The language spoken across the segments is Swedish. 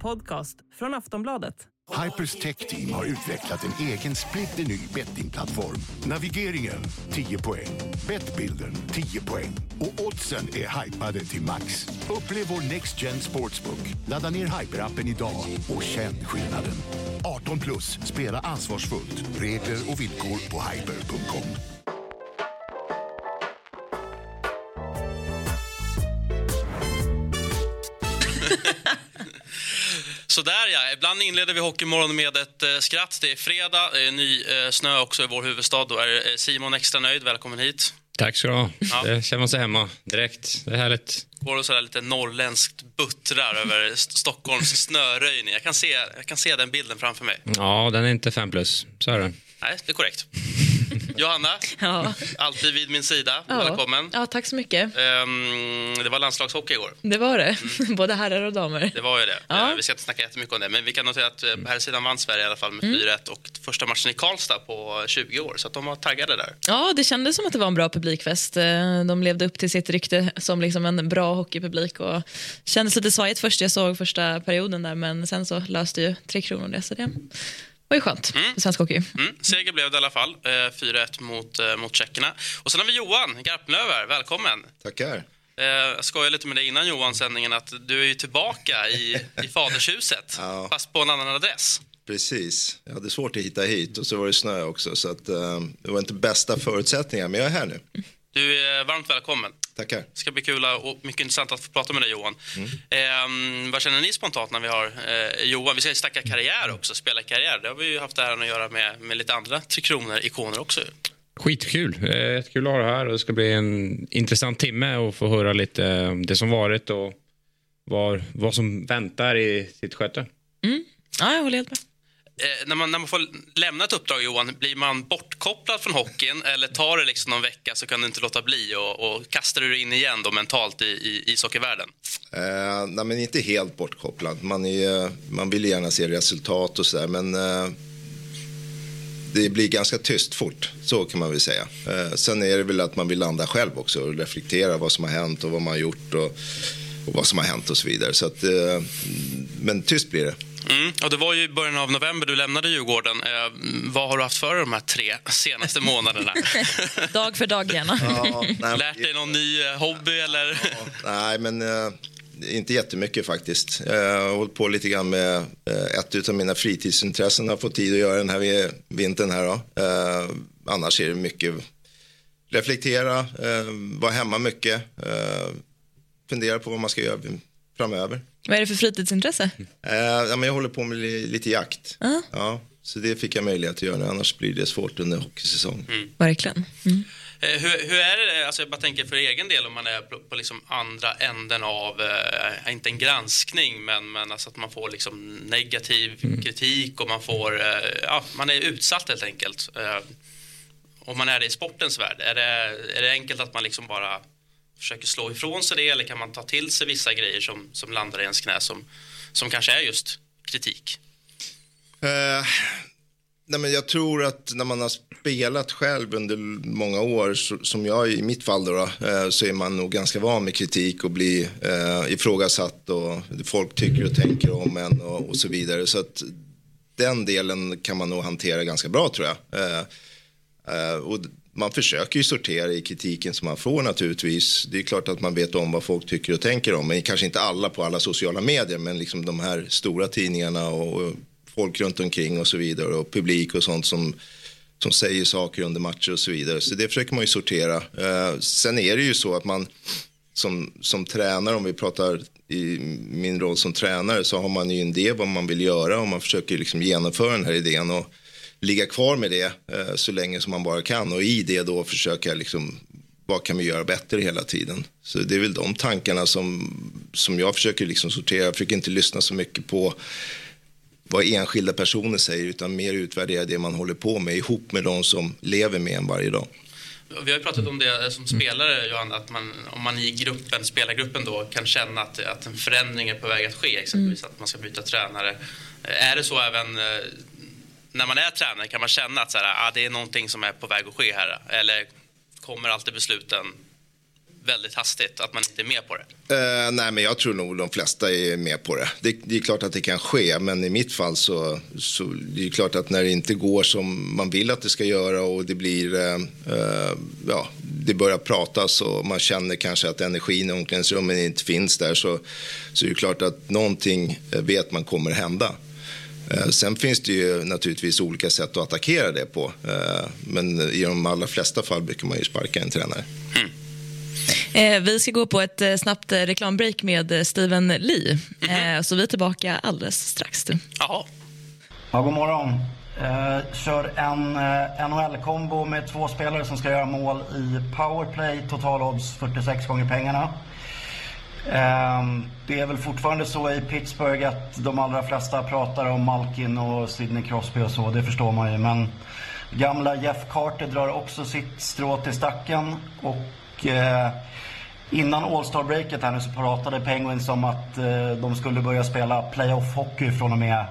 podcast från Aftonbladet. Hypers Tech Team har utvecklat en egen splitterny bettingplattform. Navigeringen 10 poäng, Bettbilden 10 poäng och oddsen är hypade till max. Upplev vår Next Gen Sportsbook. Ladda ner Hyper-appen idag och känn skillnaden. 18 plus, spela ansvarsfullt. Regler och villkor på hyper.com. Sådär ja, ibland inleder vi Hockeymorgon med ett eh, skratt. Det är fredag, det är ny eh, snö också i vår huvudstad. Då är eh, Simon extra nöjd. Välkommen hit. Tack ska du ha. Ja. Det känner man sig hemma direkt. Det är härligt. Går och sådär lite norrländskt buttrar över St- Stockholms snöröjning. Jag kan, se, jag kan se den bilden framför mig. Ja, den är inte fem plus. Så är det. Nej, det är korrekt. Johanna, Ja. alltid vid min sida. Ja. Välkommen. ja, tack så mycket. Ehm, det var landslagshockey igår. Det var det. Både herrar och damer. Det var ju det. Ja. Eh, Vi ska inte snacka jättemycket om det, men vi kan notera att eh, här sidan vann Sverige i alla fall med Mm. 4-1 och första matchen i Karlstad på 20 år, så att de var taggade där. Ja, det kändes som att det var en bra publikfest. Eh, De levde upp till sitt rykte som liksom en bra hockeypublik. Och kändes lite svajigt först. Jag såg första perioden där, men sen så löste ju Tre Kronor det. Så det var ju skönt för svensk hockey. Mm, seger blev det i alla fall, eh, 4-1 mot, eh, mot tjeckerna. Och sen har vi Johan Garpenlöv här, välkommen. Tackar. Eh, jag skojade lite med dig innan Johan sändningen att du är ju tillbaka i, i fadershuset, Ja. fast på en annan adress. Precis. Jag hade svårt att hitta hit och så var det snö också så att, eh, det var inte bästa förutsättningar men jag är här nu. Du är varmt välkommen. Tackar. Det ska bli kul och mycket intressant att få prata med dig Johan. Eh, vad känner ni spontant när vi har eh, Johan? Vi ska ju snacka karriär också, spela karriär. Det har vi ju haft äran att göra med, med lite andra Tre Kronor-ikoner också. Skitkul. Eh, Jättekul att ha det här. Och det ska bli en intressant timme och få höra lite om det som varit och vad, vad som väntar i sitt sköte. Ja, jag håller helt med. Eh, när, man, när man får lämna ett uppdrag, Johan, blir man bortkopplad från hockeyn eller tar det liksom någon vecka så kan du inte låta bli och, och kastar du dig in igen då mentalt i, i ishockeyvärlden? Eh, nej men inte helt bortkopplad. Man, är, man vill gärna se resultat och sådär men eh, det blir ganska tyst fort, så kan man väl säga. Eh, sen är det väl att man vill landa själv också och reflektera vad som har hänt och vad man har gjort och, och vad som har hänt och så vidare. Så att, eh, men tyst blir det. Mm. Och det var ju i början av november du lämnade Djurgården. Eh, vad har du haft för dig de här tre senaste månaderna? Dag för dag gärna. Ja, nej, Lärt dig någon ny eh, hobby eller? Nej, men eh, inte jättemycket faktiskt. Jag har hållit på lite grann med eh, ett av mina fritidsintressen. Jag har fått tid att göra den här vi- vintern här då. Eh, annars är det mycket reflektera, eh, vara hemma mycket, eh, fundera på vad man ska göra framöver. Vad är det för fritidsintresse? Eh, ja, men jag håller på med li- lite jakt. Ja. Ja, så det fick jag möjlighet att göra, annars blir det svårt under hockeysäsong. Verkligen. Mm. Eh, hur, hur är det, alltså jag bara tänker för egen del om man är på, på liksom andra änden av, eh, inte en granskning, men, men alltså att man får liksom negativ kritik och man får, eh, ja, man är utsatt helt enkelt. Eh, om man är det i sportens värld, är det, är det enkelt att man liksom bara försöker slå ifrån sig det eller kan man ta till sig vissa grejer som, som landar i ens knä som, som kanske är just kritik? Uh, nej men jag tror att när man har spelat själv under många år, så, som jag i mitt fall då, då så är man nog ganska van med kritik och bli uh, ifrågasatt och folk tycker och tänker om en och, och så vidare. Så att den delen kan man nog hantera ganska bra tror jag. Och man försöker ju sortera i kritiken som man får naturligtvis. Det är klart att man vet om vad folk tycker och tänker om. Men kanske inte alla på alla sociala medier. Men liksom de här stora tidningarna och, folk runt omkring och så vidare. Och publik och sånt som, som säger saker under matcher och så vidare. Så det försöker man ju sortera. Eh, sen är det ju så att man som, som tränare, om vi pratar i min roll som tränare, så har man ju en idé vad man vill göra och man försöker liksom genomföra den här idén och ligga kvar med det eh, så länge som man bara kan och i det då försöka liksom vad kan vi göra bättre hela tiden. Så det är väl de tankarna som, som jag försöker liksom sortera. Jag försöker inte lyssna så mycket på vad enskilda personer säger utan mer utvärdera det man håller på med ihop med de som lever med en varje dag. Vi har ju pratat om det som spelare, Johan, att man, om man i gruppen, spelargruppen då kan känna att, att en förändring är på väg att ske, exempelvis att man ska byta tränare. Är det så även eh, när man är tränare, kan man känna att så här, ah, det är någonting som är på väg att ske här? Eller kommer alltid besluten väldigt hastigt att man inte är med på det? Uh, nej, men jag tror nog de flesta är med på det. det. det. är klart att det kan ske, men i mitt fall så, så det är klart att när det inte går som man vill att det ska göra och det blir, uh, ja, det börjar pratas och man känner kanske att energin i omklädningsrummet inte finns där så, så är det klart att någonting vet man kommer hända. Eh, sen finns det ju naturligtvis olika sätt att attackera det på. Eh, men i de allra flesta fall brukar man ju sparka en tränare. Mm. Eh, vi ska gå på ett eh, snabbt reklambreak med Steven Lee. Mm. Så vi är tillbaka alldeles strax. Jaha. Ja, god morgon. Kör en NHL-kombo med två spelare som ska göra mål i powerplay. Totalodds 46 gånger pengarna. Ehm, det är väl fortfarande så i Pittsburgh att de allra flesta pratar om Malkin och Sidney Crosby och så, det förstår man ju. Men gamla Jeff Carter drar också sitt strå till stacken. Och eh, innan All Star-breaket här nu så pratade Penguins om att eh, de skulle börja spela playoff-hockey från och med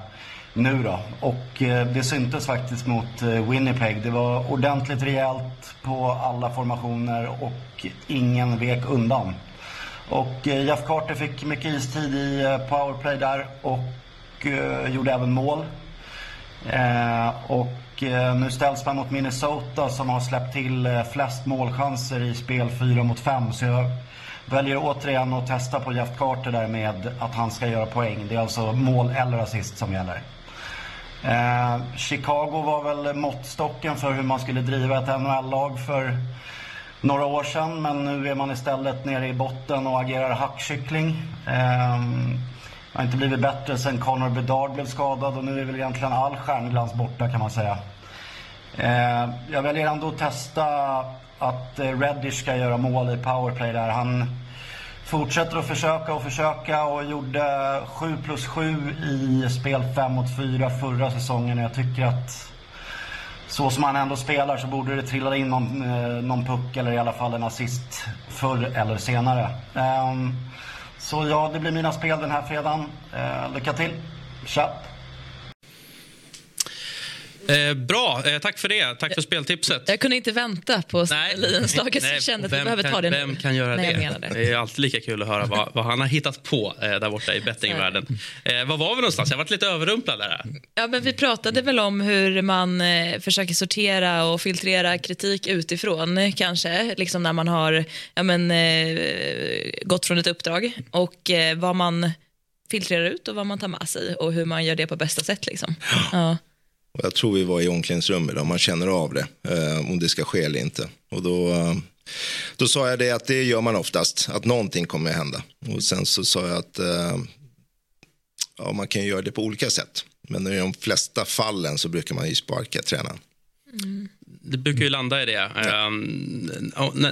nu då. Och eh, det syntes faktiskt mot Winnipeg. Det var ordentligt rejält på alla formationer och ingen vek undan. Och eh, Jeff Carter fick mycket istid i eh, powerplay där och eh, gjorde även mål. Eh, och eh, nu ställs man mot Minnesota som har släppt till flest målchanser i spel 4 mot 5. Så jag väljer återigen att testa på Jeff Carter där med att han ska göra poäng. Det är alltså mål eller assist som gäller. Chicago var väl måttstocken för hur man skulle driva ett NHL-lag för några år sedan men nu är man istället nere i botten och agerar hackkyckling. Ehm, det har inte blivit bättre sen Connor Bedard blev skadad och nu är väl egentligen all stjärnglans borta kan man säga. Ehm, jag väljer ändå att testa att eh, Reddish ska göra mål i powerplay där. Han fortsätter att försöka och försöka och gjorde 7 plus 7 i spel 5 mot 4 förra säsongen. Jag tycker att så som han ändå spelar så borde det trilla in någon, eh, någon puck eller i alla fall en assist förr eller senare. Um, så ja, det blir mina spel den här fredagen. Uh, lycka till. Tja! Eh, bra, eh, tack för det. Tack för speltipset. Jag kunde inte vänta på inslaget så jag kände att vi behöver ta det nu. Vem kan göra det? det? Det är alltid lika kul att höra vad, vad han har hittat på eh, där borta i bettingvärlden. Eh, var var vi någonstans? Jag varit lite överrumplad där. Ja, men vi pratade väl om hur man eh, försöker sortera och filtrera kritik utifrån kanske, liksom när man har ja, men, eh, gått från ett uppdrag och eh, vad man filtrerar ut och vad man tar med sig och hur man gör det på bästa sätt. Liksom. Ja. Och jag tror vi var i omklädningsrummet och man känner av det, eh, om det ska ske eller inte. Och då, eh, då sa jag det att det gör man oftast, att någonting kommer att hända. Och sen så sa jag att eh, ja, man kan göra det på olika sätt. Men i de flesta fallen så brukar man ju sparka tränaren. Mm. Det brukar ju landa i det. Ja. Um,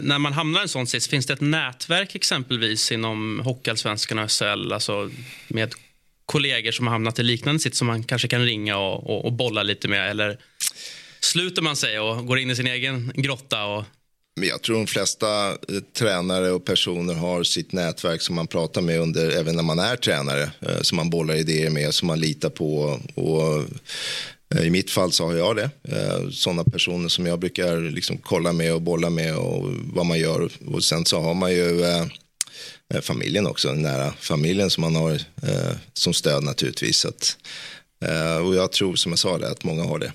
när man hamnar i en sån sits, finns det ett nätverk exempelvis inom Hockeyallsvenskan och SHL, alltså med kollegor som har hamnat i liknande sitt som man kanske kan ringa och, och, och bolla lite med? Eller sluter man sig och går in i sin egen grotta? Och... Men jag tror de flesta eh, tränare och personer har sitt nätverk som man pratar med under, även när man är tränare, eh, som man bollar idéer med, som man litar på. Och, eh, I mitt fall så har jag det. Eh, Sådana personer som jag brukar liksom kolla med och bolla med och vad man gör. Och sen så har man ju eh, Eh, familjen också, nära familjen som man har eh, som stöd naturligtvis. Att, eh, och jag tror som jag sa det, att många har det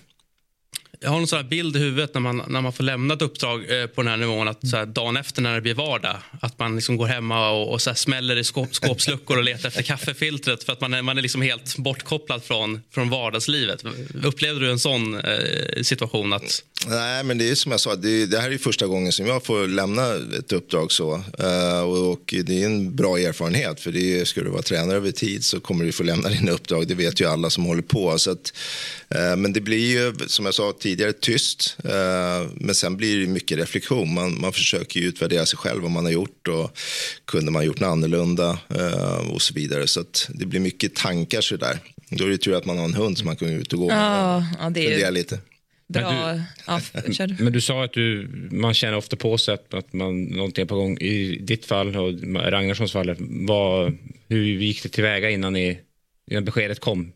jag har någon sån bild i huvudet när man, när man får lämna ett uppdrag eh, på den här nivån. Att så här, dagen efter när det blir vardag, att man liksom går hemma och, och så här, smäller i skåp, skåpsluckor och letar efter kaffefiltret för att man är, man är liksom helt bortkopplad från, från vardagslivet. Upplevde du en sån eh, situation? att... Nej, men det är som jag sa, det, det, här är första gången som jag får lämna ett uppdrag så. Uh, och, och, det är en bra erfarenhet, för det är, ska du vara tränare över tid så kommer du få lämna dina uppdrag. Det vet ju alla som håller på. Så att, uh, men det blir ju, som jag sa tidigare, tyst. Eh, men sen blir det mycket reflektion. Man, man försöker ju utvärdera sig själv, vad man har gjort och kunde man gjort något annorlunda och så vidare. Så det blir mycket tankar så där. Då är det tur att man har en hund som man kan ut och gå med. Ja, ja, det är ju... lite. Men du, ja, men du sa att du, man känner ofta på sig att, att man, någonting är på gång. I ditt fall och Ragnarssons fall, vad, hur gick det tillväga innan, ni, innan beskedet kom?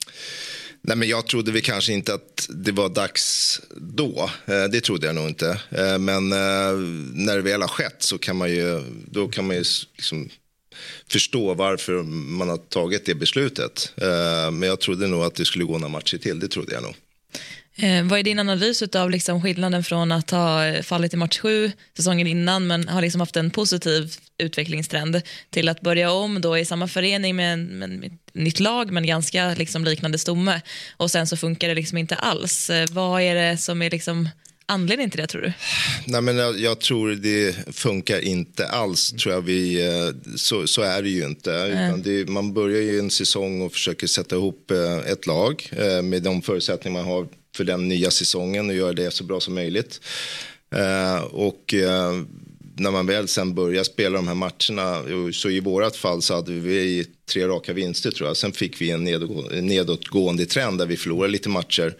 Nej, men jag trodde vi kanske inte att det var dags då. Eh, det trodde jag nog inte. Eh, men eh, när det väl har skett så kan man ju, då kan man ju liksom förstå varför man har tagit det beslutet. Men jag trodde nog att det skulle gå några matcher till, det trodde jag nog. Eh, vad är din analys av liksom skillnaden från att ha fallit i match sju säsongen innan men har liksom haft en positiv utvecklingstrend till att börja om då i samma förening med, med, med ett nytt lag men ganska liksom liknande stomme och sen så funkar det liksom inte alls. Eh, vad är det som är liksom anledningen till det tror du? Nej, men jag, jag, tror det funkar inte alls. Tror jag vi, eh, så, så är det ju inte. Det, man börjar ju en säsong och försöker sätta ihop eh, ett lag med de förutsättningar man har för den nya säsongen och göra det så bra som möjligt. Eh, och eh, när man väl sen börjar spela de här matcherna, så i vårat fall så hade vi tre raka vinster tror jag. Sen fick vi en nedåtgående trend där vi förlorade lite matcher.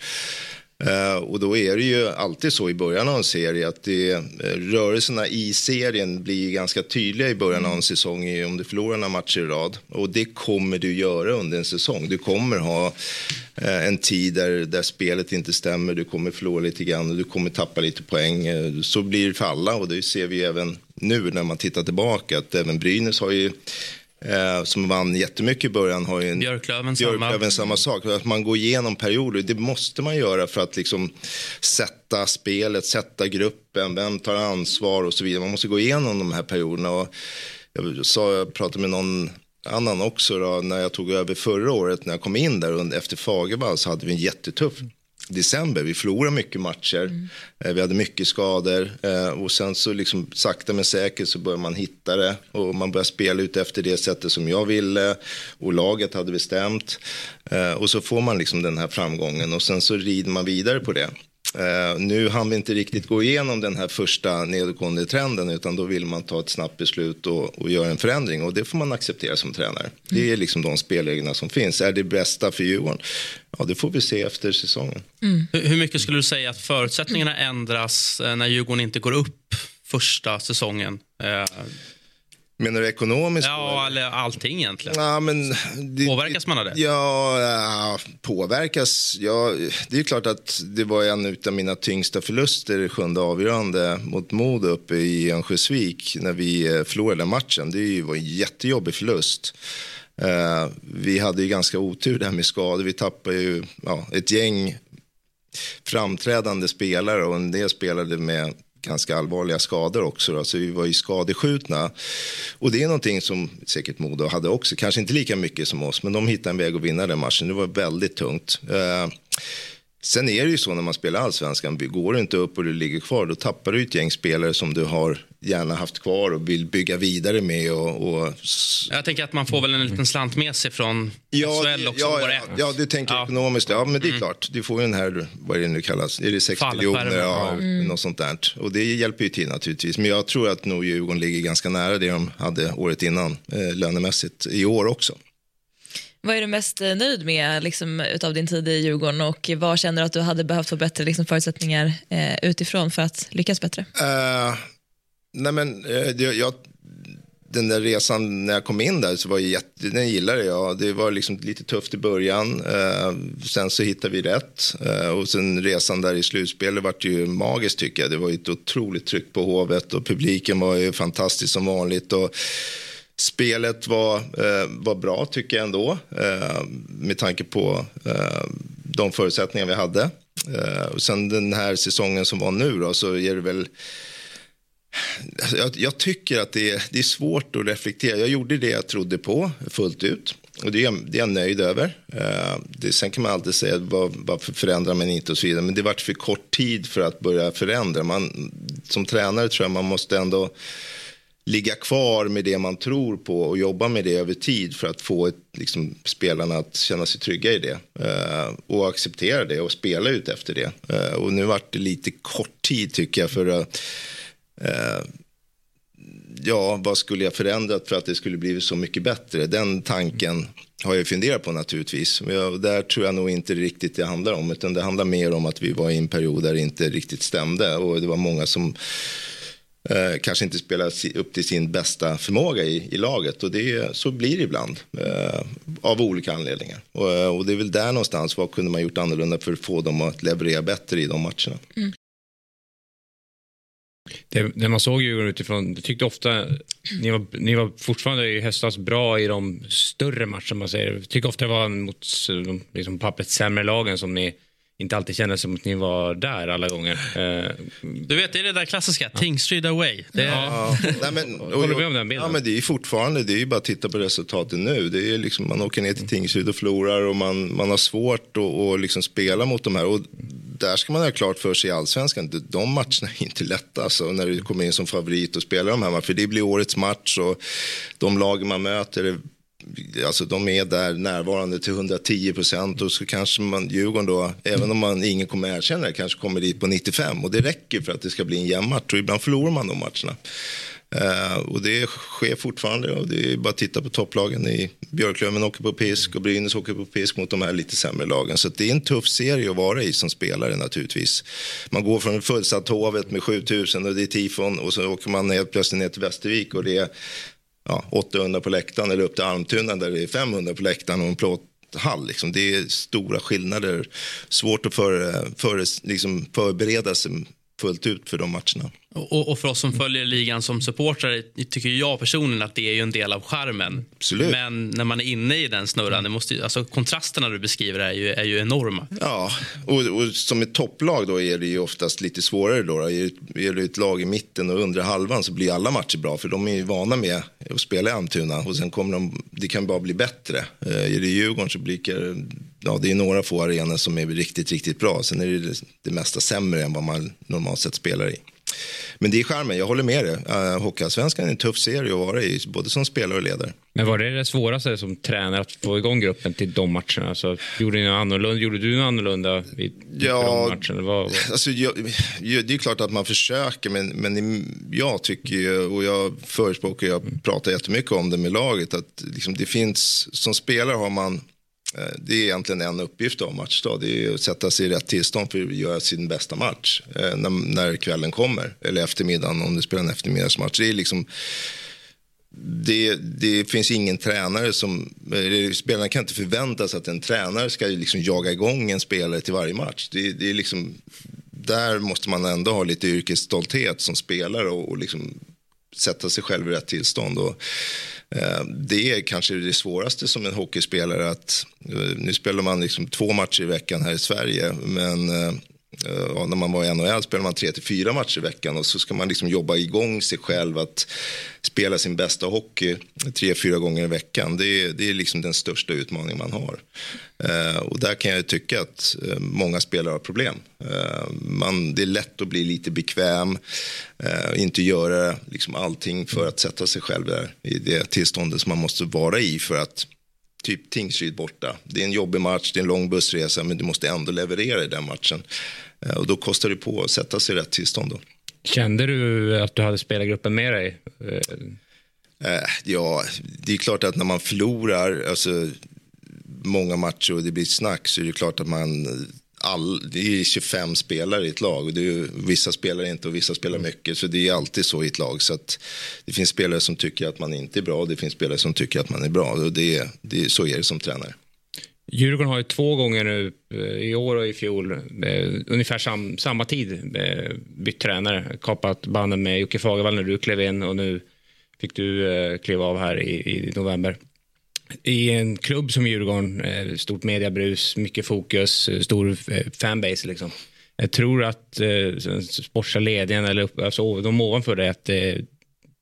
Uh, och då är det ju alltid så i början av en serie att det, uh, rörelserna i serien blir ganska tydliga i början av en säsong om du förlorar några matcher i rad. Och det kommer du göra under en säsong. Du kommer ha uh, en tid där, där spelet inte stämmer, du kommer förlora lite grann och du kommer tappa lite poäng. så blir det för alla och det ser vi även nu när man tittar tillbaka att även Brynäs har ju Eh, som vann jättemycket i början har ju en Björklöven, Björklöven samma. samma sak. Att man går igenom perioder, det måste man göra för att liksom sätta spelet, sätta gruppen, vem tar ansvar och så vidare. Man måste gå igenom de här perioderna. Och jag, sa, jag pratade med någon annan också då, när jag tog över förra året när jag kom in där efter Fagervall så hade vi en jättetuff december. Vi förlorade mycket matcher, mm. vi hade mycket skador eh, och sen så liksom sakta men säkert så börjar man hitta det och man börjar spela ut efter det sättet som jag ville och laget hade bestämt eh, och så får man liksom den här framgången och sen så rider man vidare på det. Uh, nu hann vi inte riktigt gå igenom den här första nedåtgående trenden utan då vill man ta ett snabbt beslut och, och göra en förändring och det får man acceptera som tränare. Mm. Det är liksom de spelreglerna som finns. Är det bästa för Djurgården? Ja, det får vi se efter säsongen. Mm. Hur mycket skulle du säga att förutsättningarna ändras eh, när Djurgården inte går upp första säsongen? Uh, Menar du ekonomiskt? Ja, eller allting egentligen. Ja, men det, påverkas man av det? Ja, ja, påverkas. Ja, det är klart att det var en av mina tyngsta förluster, sjunde avgörande mot Modo uppe i Örnsköldsvik när vi eh, förlorade matchen. Det var en jättejobbig förlust. Uh, vi hade ju ganska otur där med skador. Vi tappade ju ja, ett gäng framträdande spelare och en del spelade med ganska allvarliga skador också. Då, så vi var ju skadeskjutna. Och det är någonting som säkert Modo hade också, kanske inte lika mycket som oss, men de hittade en väg att vinna den matchen. Det var väldigt tungt. Uh, Sen är det ju så när man spelar allsvenskan, går du inte upp och du ligger kvar, då tappar du ett gäng spelare som du har gärna haft kvar och vill bygga vidare med. Och, och... Jag tänker att man får väl en liten slant med sig från ja, SHL också. Ja, ja, ja, du tänker ja. ekonomiskt. Ja, men det är mm. klart. Du får ju den här, vad är det nu kallas, är det 6 miljoner? Ja, mm. något sånt där. Och det hjälper ju till naturligtvis. Men jag tror att nog Djurgården ligger ganska nära det de hade året innan, eh, lönemässigt, i år också. Vad är du mest eh, nöjd med liksom, utav din tid i Djurgården och vad känner du att du hade behövt få bättre liksom, förutsättningar eh, utifrån för att lyckas bättre? Uh, nej men, uh, jag, den där resan när jag kom in där så var jag jätte, den gillade jag. Det var liksom lite tufft i början. Uh, sen så hittade vi rätt. Uh, och sen resan där i slutspelet vart ju magiskt tycker jag. Det var ett otroligt tryck på Hovet och publiken var ju fantastisk som vanligt. Och, Spelet var, eh, var bra tycker jag ändå eh, med tanke på eh, de förutsättningar vi hade. Eh, och sen den här säsongen som var nu då, så är det väl jag, jag, tycker att det är, det är svårt att reflektera. Jag gjorde det jag trodde på fullt ut. Och det är, det är jag nöjd över. Eh, det, sen kan man alltid säga var, varför förändrar man inte och så vidare. Men det vart för kort tid för att börja förändra. Man, som tränare tror jag man måste ändå ligga kvar med det man tror på och jobba med det över tid för att få ett, liksom, spelarna att känna sig trygga i det eh, och acceptera det och spela ut efter det. Eh, och nu vart det lite kort tid tycker jag för att eh, ja, vad skulle jag förändrat för att det skulle blivit så mycket bättre? Den tanken har jag funderat på naturligtvis. Jag, där tror jag nog inte riktigt det handlar om, utan det handlar mer om att vi var i en period där det inte riktigt stämde och det var många som eh, kanske inte spelar upp till sin bästa förmåga i, i laget. Och det, så blir det ibland. Eh, av olika anledningar. Och, eh, och, det är väl där någonstans, vad kunde man gjort annorlunda för att få dem att leverera bättre i de matcherna? Mm. Det, när man såg Djurgården utifrån, jag tyckte ofta, ni var, ni var fortfarande i höstas bra i de större matcherna man säger. Jag tycker ofta det var mot liksom, pappret sämre lagen som ni inte alltid kändes som att ni var där alla gånger. Eh, du vet, det är det där klassiska, ja. Tingsryd away. Det är... ja. Nej, men, och, Håller du med om den bilden? Ja, men det är fortfarande, det är ju bara att titta på resultatet nu. Det är liksom, man åker ner till Tingsryd och förlorar och man, man har svårt att och liksom spela mot de här. Och där ska man ha klart för sig i allsvenskan, de matcherna är inte lätta. Alltså, när du kommer in som favorit och spelar de här matcherna. För det blir årets match och de lag man möter alltså de är där närvarande till 110 procent och så kanske man, Djurgården då, även om man ingen kommer erkänna det, kanske kommer dit på 95 och det räcker för att det ska bli en jämn match och ibland förlorar man de matcherna. Uh, och det sker fortfarande och det är bara att titta på topplagen i Björklöven åker på pisk och Brynäs åker på pisk mot de här lite sämre lagen. Så det är en tuff serie att vara i som spelare naturligtvis. Man går från fullsatt hovet med 7000 och det är tifon och så åker man helt plötsligt ner till Västervik och det är ja, 800 på läktaren eller upp till Almtuna där det är 500 på läktaren och en plåthall. Liksom. Det är stora skillnader. Svårt att för, för, liksom förbereda sig fullt ut för de matcherna. Och, och, för oss som följer ligan som supportrar tycker jag personligen att det är ju en del av charmen. Absolut. Men när man är inne i den snurran, det måste, alltså, kontrasterna du beskriver är ju, är ju enorma. Ja, och, och som ett topplag då är det ju oftast lite svårare. Då, då. Är, det ett lag i mitten och undre halvan så blir alla matcher bra för de är ju vana med att spela i Almtuna och sen kommer de, det kan bara bli bättre. Eh, är det Djurgården så blir det, ja, det är några få arenor som är riktigt, riktigt bra. Sen är det det mesta sämre än vad man normalt sett spelar i. Men det är charmen, jag håller med dig. Uh, Hockeyallsvenskan är en tuff serie att vara i, både som spelare och ledare. Men var det det svåraste som tränare att få igång gruppen till de matcherna? Alltså, gjorde, ni annorlunda, gjorde du något annorlunda vid ja, de matcherna? Vad, vad? Alltså, jag, det är klart att man försöker, men, men jag tycker ju, och jag förespråkar, jag pratar jättemycket om det med laget, att liksom, det finns, som spelare har man Eh, Eh, det är egentligen en uppgift av matchdag. Det är att sätta sig i rätt tillstånd för att göra sin bästa match eh, när, när kvällen kommer. Eller eftermiddagen om du spelar en eftermiddagsmatch. Det, är liksom, det, det finns ingen tränare som... Eh, spelarna kan inte förvänta sig att en tränare ska liksom jaga igång en spelare till varje match. Det, det är liksom, där måste man ändå ha lite yrkesstolthet som spelare och, och liksom sätta sig själv i rätt tillstånd. Och, Eh, det är kanske det svåraste som en hockeyspelare att eh, nu spelar man liksom två matcher i veckan här i Sverige men eh, Eh, ja, när man var i NHL spelade man tre till fyra matcher i veckan och så ska man liksom jobba igång sig själv att spela sin bästa hockey tre, fyra gånger i veckan. Det är, det är liksom den största utmaningen man har. Eh, och där kan jag tycka att eh, många spelare har problem. Eh, man, det är lätt att bli lite bekväm, eh, inte göra liksom allting för att sätta sig själv där i det tillståndet som man måste vara i för att typ Tingsryd borta. Det är en jobbig match, det är en lång bussresa men du måste ändå leverera i den matchen. Eh, och då kostar det på att sätta sig i rätt tillstånd. Då. Kände du att du hade spelargruppen med dig? Eh, ja, det är klart att när man förlorar alltså, många matcher och det blir snack så är det klart att man all, det är 25 spelare i ett lag och det är, vissa spelar inte och vissa spelar mycket. Så det är alltid så i ett lag. Så att det finns spelare som tycker att man inte är bra och det finns spelare som tycker att man är bra. Och det, det, så är det som tränare. Djurgården har ju två gånger nu, eh, i år och i fjol, eh, ungefär sam, samma tid eh, bytt tränare. Kapat banden med Jocke Fagervall när du klev in och nu fick du eh, kliva av här i, i november. I en klubb som Djurgården, eh, stort mediebrus, mycket fokus, stor fanbase liksom. Jag tror att eh, sportsliga ledningen eller alltså, de ovanför det, att det,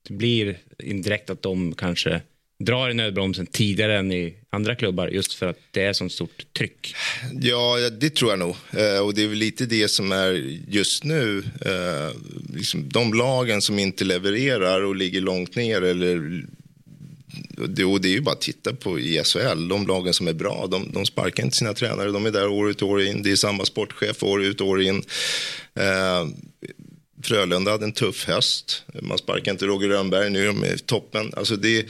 det blir indirekt att de kanske drar i nödbromsen tidigare än i andra klubbar just för att det är så stort tryck? Ja, det tror jag nog. Eh, och det är väl lite det som är just nu. Eh, liksom de lagen som inte levererar och ligger långt ner eller det, och det är ju bara att titta på i SHL. De lagen som är bra, de, de sparkar inte sina tränare. De är där år ut och år in. Det är samma sportchef år ut och år in. Eh, Frölunda hade en tuff höst. Man sparkar inte Roger Rönnberg, nu är de i toppen. Alltså det,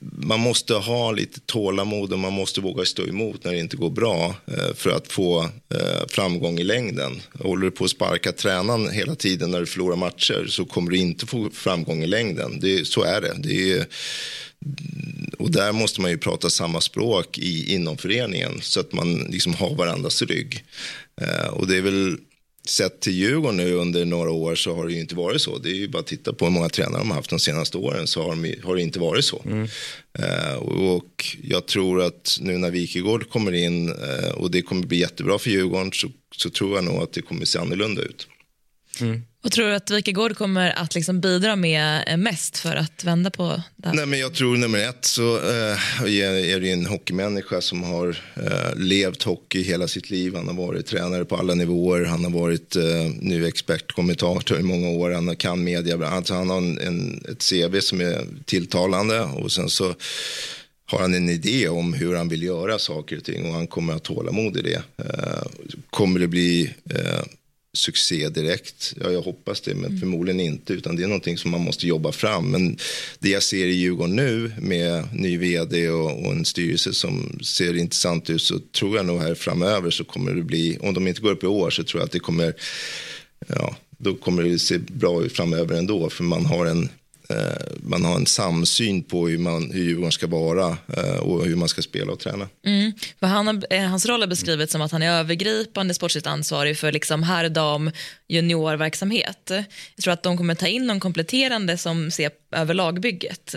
man måste ha lite tålamod och man måste våga stå emot när det inte går bra eh, för att få eh, framgång i längden. Håller du på att sparka tränaren hela tiden när du förlorar matcher så kommer du inte få framgång i längden. Det, så är det. det är, och där måste man ju prata samma språk i, inom föreningen så att man liksom har varandras rygg. Eh, och det är väl sett till Djurgården nu under några år så har det ju inte varit så. Det är ju bara att titta på hur många tränare de har haft de senaste åren så har, de, har det inte varit så. Mm. Uh, och jag tror att nu när Wikegård kommer in uh, och det kommer bli jättebra för Djurgården så, så tror jag nog att det kommer se annorlunda ut. Mm. Vad tror du att Wikegård kommer att liksom bidra med eh, mest för att vända på det Nej, men Jag tror nummer ett så äh, är det en hockeymänniska som har äh, levt hockey hela sitt liv. Han har varit tränare på alla nivåer. Han har varit äh, nu expertkommentator i många år. Han kan media. Alltså, han har en, en, ett CV som är tilltalande och sen så har han en idé om hur han vill göra saker och ting och han kommer att ha tålamod i det. kommer det bli succé direkt? Ja, jag hoppas det, men mm. förmodligen inte. Utan det är någonting som man måste jobba fram. Men det jag ser i Djurgården nu med ny vd och, och, en styrelse som ser intressant ut så tror jag nog här framöver så kommer det bli, om de inte går upp i år så tror jag att det kommer, ja, då kommer det se bra ut framöver ändå. För man har en Eh, man har en samsyn på hur, man, hur Djurgården ska vara eh, och hur man ska spela och träna. Mm. För han eh, hans roll har beskrivits som att han är övergripande sportsligt ansvarig för liksom herr, dam, juniorverksamhet. Jag tror att de kommer ta in någon kompletterande som ser över lagbygget.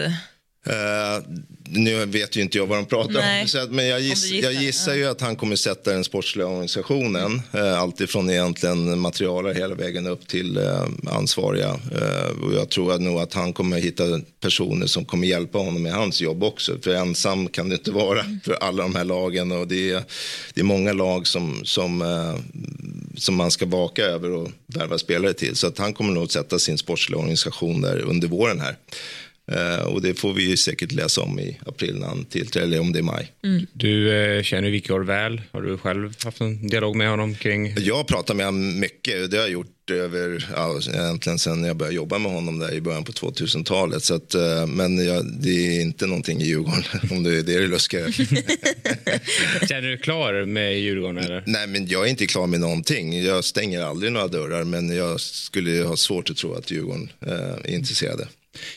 Uh, nu vet ju inte jag vad de pratar Nej. om, så, men jag, giss, jag gissar ju att han kommer sätta den sportsliga organisationen. Uh, alltifrån egentligen materialare hela vägen upp till uh, ansvariga. Och jag tror nog att han kommer hitta personer som kommer hjälpa honom med hans jobb också. För ensam kan det inte vara mm. för alla de här lagen. Och det, är, det är många lag som, som, som man ska vaka över och värva spelare till. Så att han kommer nog sätta sin sportsliga organisation där under våren här. Uh, och det får vi säkert läsa om i april när han tillträder, eller om det är maj. Mm. Du uh, känner Wikegård väl. Har du själv haft en dialog med honom kring? Jag pratar med honom mycket. Det har jag gjort över, ja, egentligen sen jag började jobba med honom där i början på 2000-talet. Så att, uh, men jag, det är inte någonting i Djurgården, om det är det du luskar. Känner du klar med Djurgården? Eller? Nej, men jag är inte klar med någonting. Jag stänger aldrig några dörrar, men jag skulle ha svårt att tro att Djurgården är intresserade.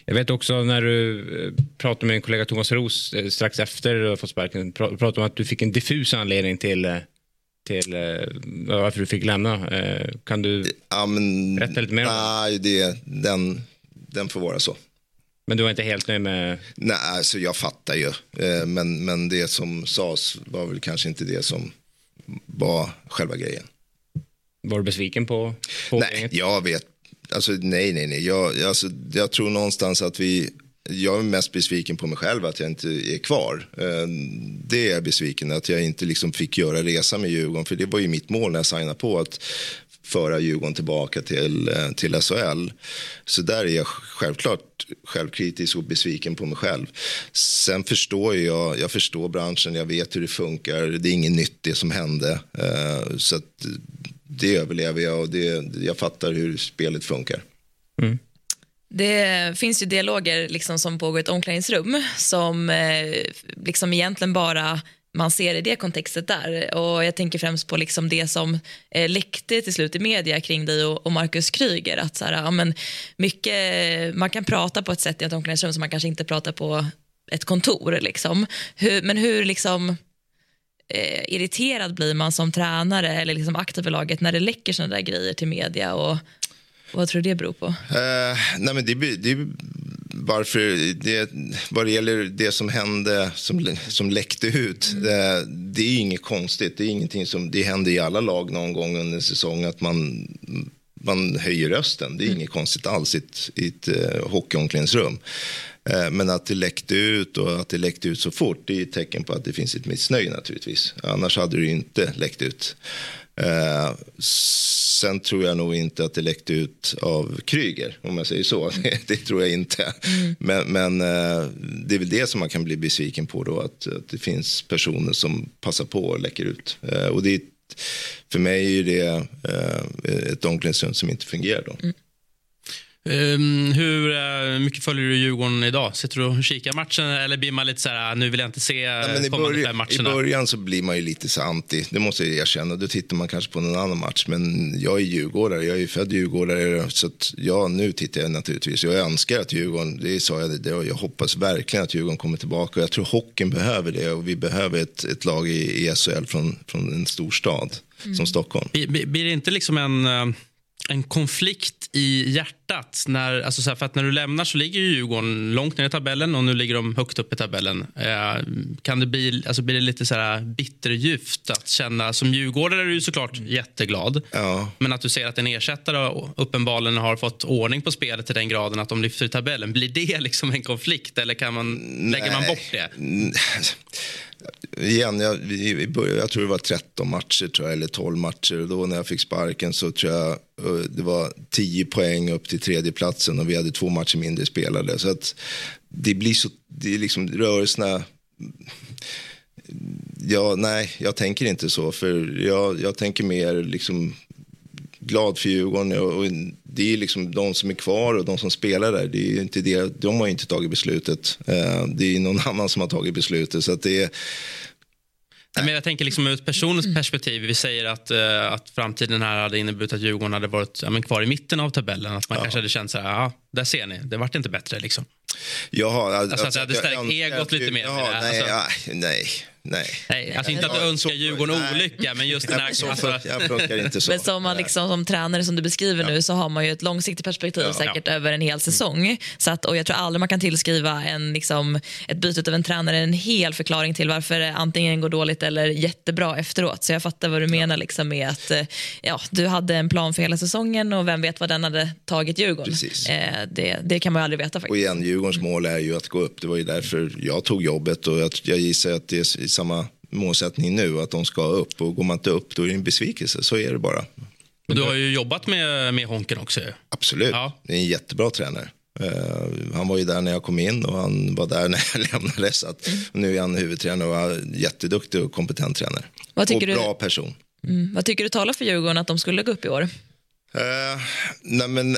Jag vet också när du eh, pratade med en kollega Thomas Ros eh, strax efter du fått sparken, pratade om att du fick en diffus anledning till eh, till varför du fick lämna. Kan du ja, men, berätta lite mer? Nej, det, den, den får vara så. Men du var inte helt nöjd med? Nej, alltså jag fattar ju. Men, men det som sades var väl kanske inte det som var själva grejen. Var du besviken på, på Nej, jag vet Alltså, nej, nej, nej. Jag, alltså, jag tror någonstans att vi... Jag är mest besviken på mig själv att jag inte är kvar. Eh, det är jag besviken att jag inte liksom fick göra resan med Djurgården. För det var ju mitt mål när jag signade på. att föra Djurgården tillbaka till, eh, till SHL. Så där är jag självklart självkritisk och besviken på mig själv. Sen förstår jag, jag förstår branschen, jag vet hur det funkar. Det är inget nytt det som hände. Eh, så att det överlever jag och det, jag fattar hur spelet funkar. Mm. Det finns ju dialoger liksom som pågår i ett omklädningsrum som eh, liksom egentligen bara man ser i det kontextet där. Och Jag tänker främst på liksom det som eh, läckte till slut i media kring dig och, och Marcus Kryger. Att så här, ja, men mycket, man kan prata på ett sätt i ett omklädningsrum som man kanske inte pratar på ett kontor. Liksom. Hur, men hur liksom eh, irriterad blir man som tränare eller liksom aktiv i laget när det läcker sådana där grejer till media? Och, vad tror du det beror på? Uh, nej men det, det, varför det, vad det gäller det som hände, som, som läckte ut, mm. det, det, är inget konstigt. Det är ingenting som, det händer i alla lag någon gång under en säsong att man, man höjer rösten. Det är mm. inget konstigt alls i ett, i ett uh, hockeyomklädningsrum. Eh, men att det läckte ut och att det läckte ut så fort det är ett tecken på att det finns ett missnöje naturligtvis. Annars hade det inte läckt ut. Eh, sen tror jag nog inte att det läckte ut av Kryger, om jag säger så. det tror jag inte. Mm. Men, men eh, det är väl det som man kan bli besviken på då, att, att det finns personer som passar på och läcker ut. och det, för mig är det ett omklädningsrum som inte fungerar då. Mm. Um, hur uh, mycket följer du Djurgården idag? Sitter du och kikar matchen eller blir man lite så här, nu vill jag inte se Ja, men i, kommande början, fem I matcherna? början så blir man ju lite så anti, det måste jag erkänna. Då tittar man kanske på någon annan match. Men jag är djurgårdare, jag är ju född djurgårdare. Så att, ja, nu tittar jag naturligtvis. Jag önskar att Djurgården, det sa jag, det, jag hoppas verkligen att Djurgården kommer tillbaka. Jag tror hockeyn behöver det och vi behöver ett, ett lag i, i SHL från, från en stor stad som Stockholm. Blir, blir det inte liksom en, eh, en konflikt i hjärtat? När, alltså så här, för att när du lämnar så ligger ju Djurgården långt ner i tabellen och nu ligger de högt upp i tabellen. Eh, kan det bli, alltså blir det lite så här bitterljuvt att känna, som djurgårdare är du såklart jätteglad. Ja. Men att du ser att en ersättare uppenbarligen har fått ordning på spelet till den graden att de lyfter i tabellen. Blir det liksom en konflikt eller kan man, lägger man bort det? Igen, jag, i vi jag tror det var 13 matcher tror jag, eller 12 matcher. Och då när jag fick sparken så tror jag eh, det var 10 poäng upp till tredjeplatsen och vi hade två matcher mindre spelade. Så att det blir så, det är liksom rörelserna. Ja, nej, jag tänker inte så. För jag, jag tänker mer liksom glad för Djurgården. Och, och det är liksom de som är kvar och de som spelar där. Det är inte det, de har inte tagit beslutet. Eh, det är någon annan som har tagit beslutet. Så det är, Nej, men jag tänker liksom ur ett personligt perspektiv. Vi säger att, eh, att framtiden här hade inneburit att Djurgården hade varit ja, men kvar i mitten av tabellen. Att man kanske hade känt så här, ja, där ser ni, det vart inte bättre. Liksom. Jaha, Alltså att det hade jag stärkt egot att lite mer Ja, nej, alltså. ja, nej, nej. Nej, alltså inte att du Ja, önskar Djurgården nej. olycka, men just den här... Så Alltså, jag funkar inte så. Men som, man liksom, som tränare som du beskriver nu så har man ju ett långsiktigt perspektiv Ja. säkert över en hel säsong. Så att, och jag tror aldrig man kan tillskriva en, liksom, ett byte av en tränare en hel förklaring till varför det antingen går dåligt eller jättebra efteråt. Så jag fattar vad du menar liksom med att eh, ja, du hade en plan för hela säsongen och vem vet vad den hade tagit Djurgården. Eh, det, det kan man ju aldrig veta Och faktiskt. igen, Djurgårdens mål är ju att gå upp. Det var ju därför jag tog jobbet och jag, jag gissar att det i samma målsättning nu, att de ska upp. Och går man inte upp då är det en besvikelse, så är det bara. och du har ju jobbat med, med Honken också. Absolut, Ja. det är en jättebra tränare. Eh, han var ju där när jag kom in och han var där när jag lämnade. Så att, och nu är han huvudtränare och är jätteduktig och kompetent tränare. Vad tycker och du- bra person. Mm. Vad tycker du talar för Djurgården att de skulle gå upp i år? Eh, nej men,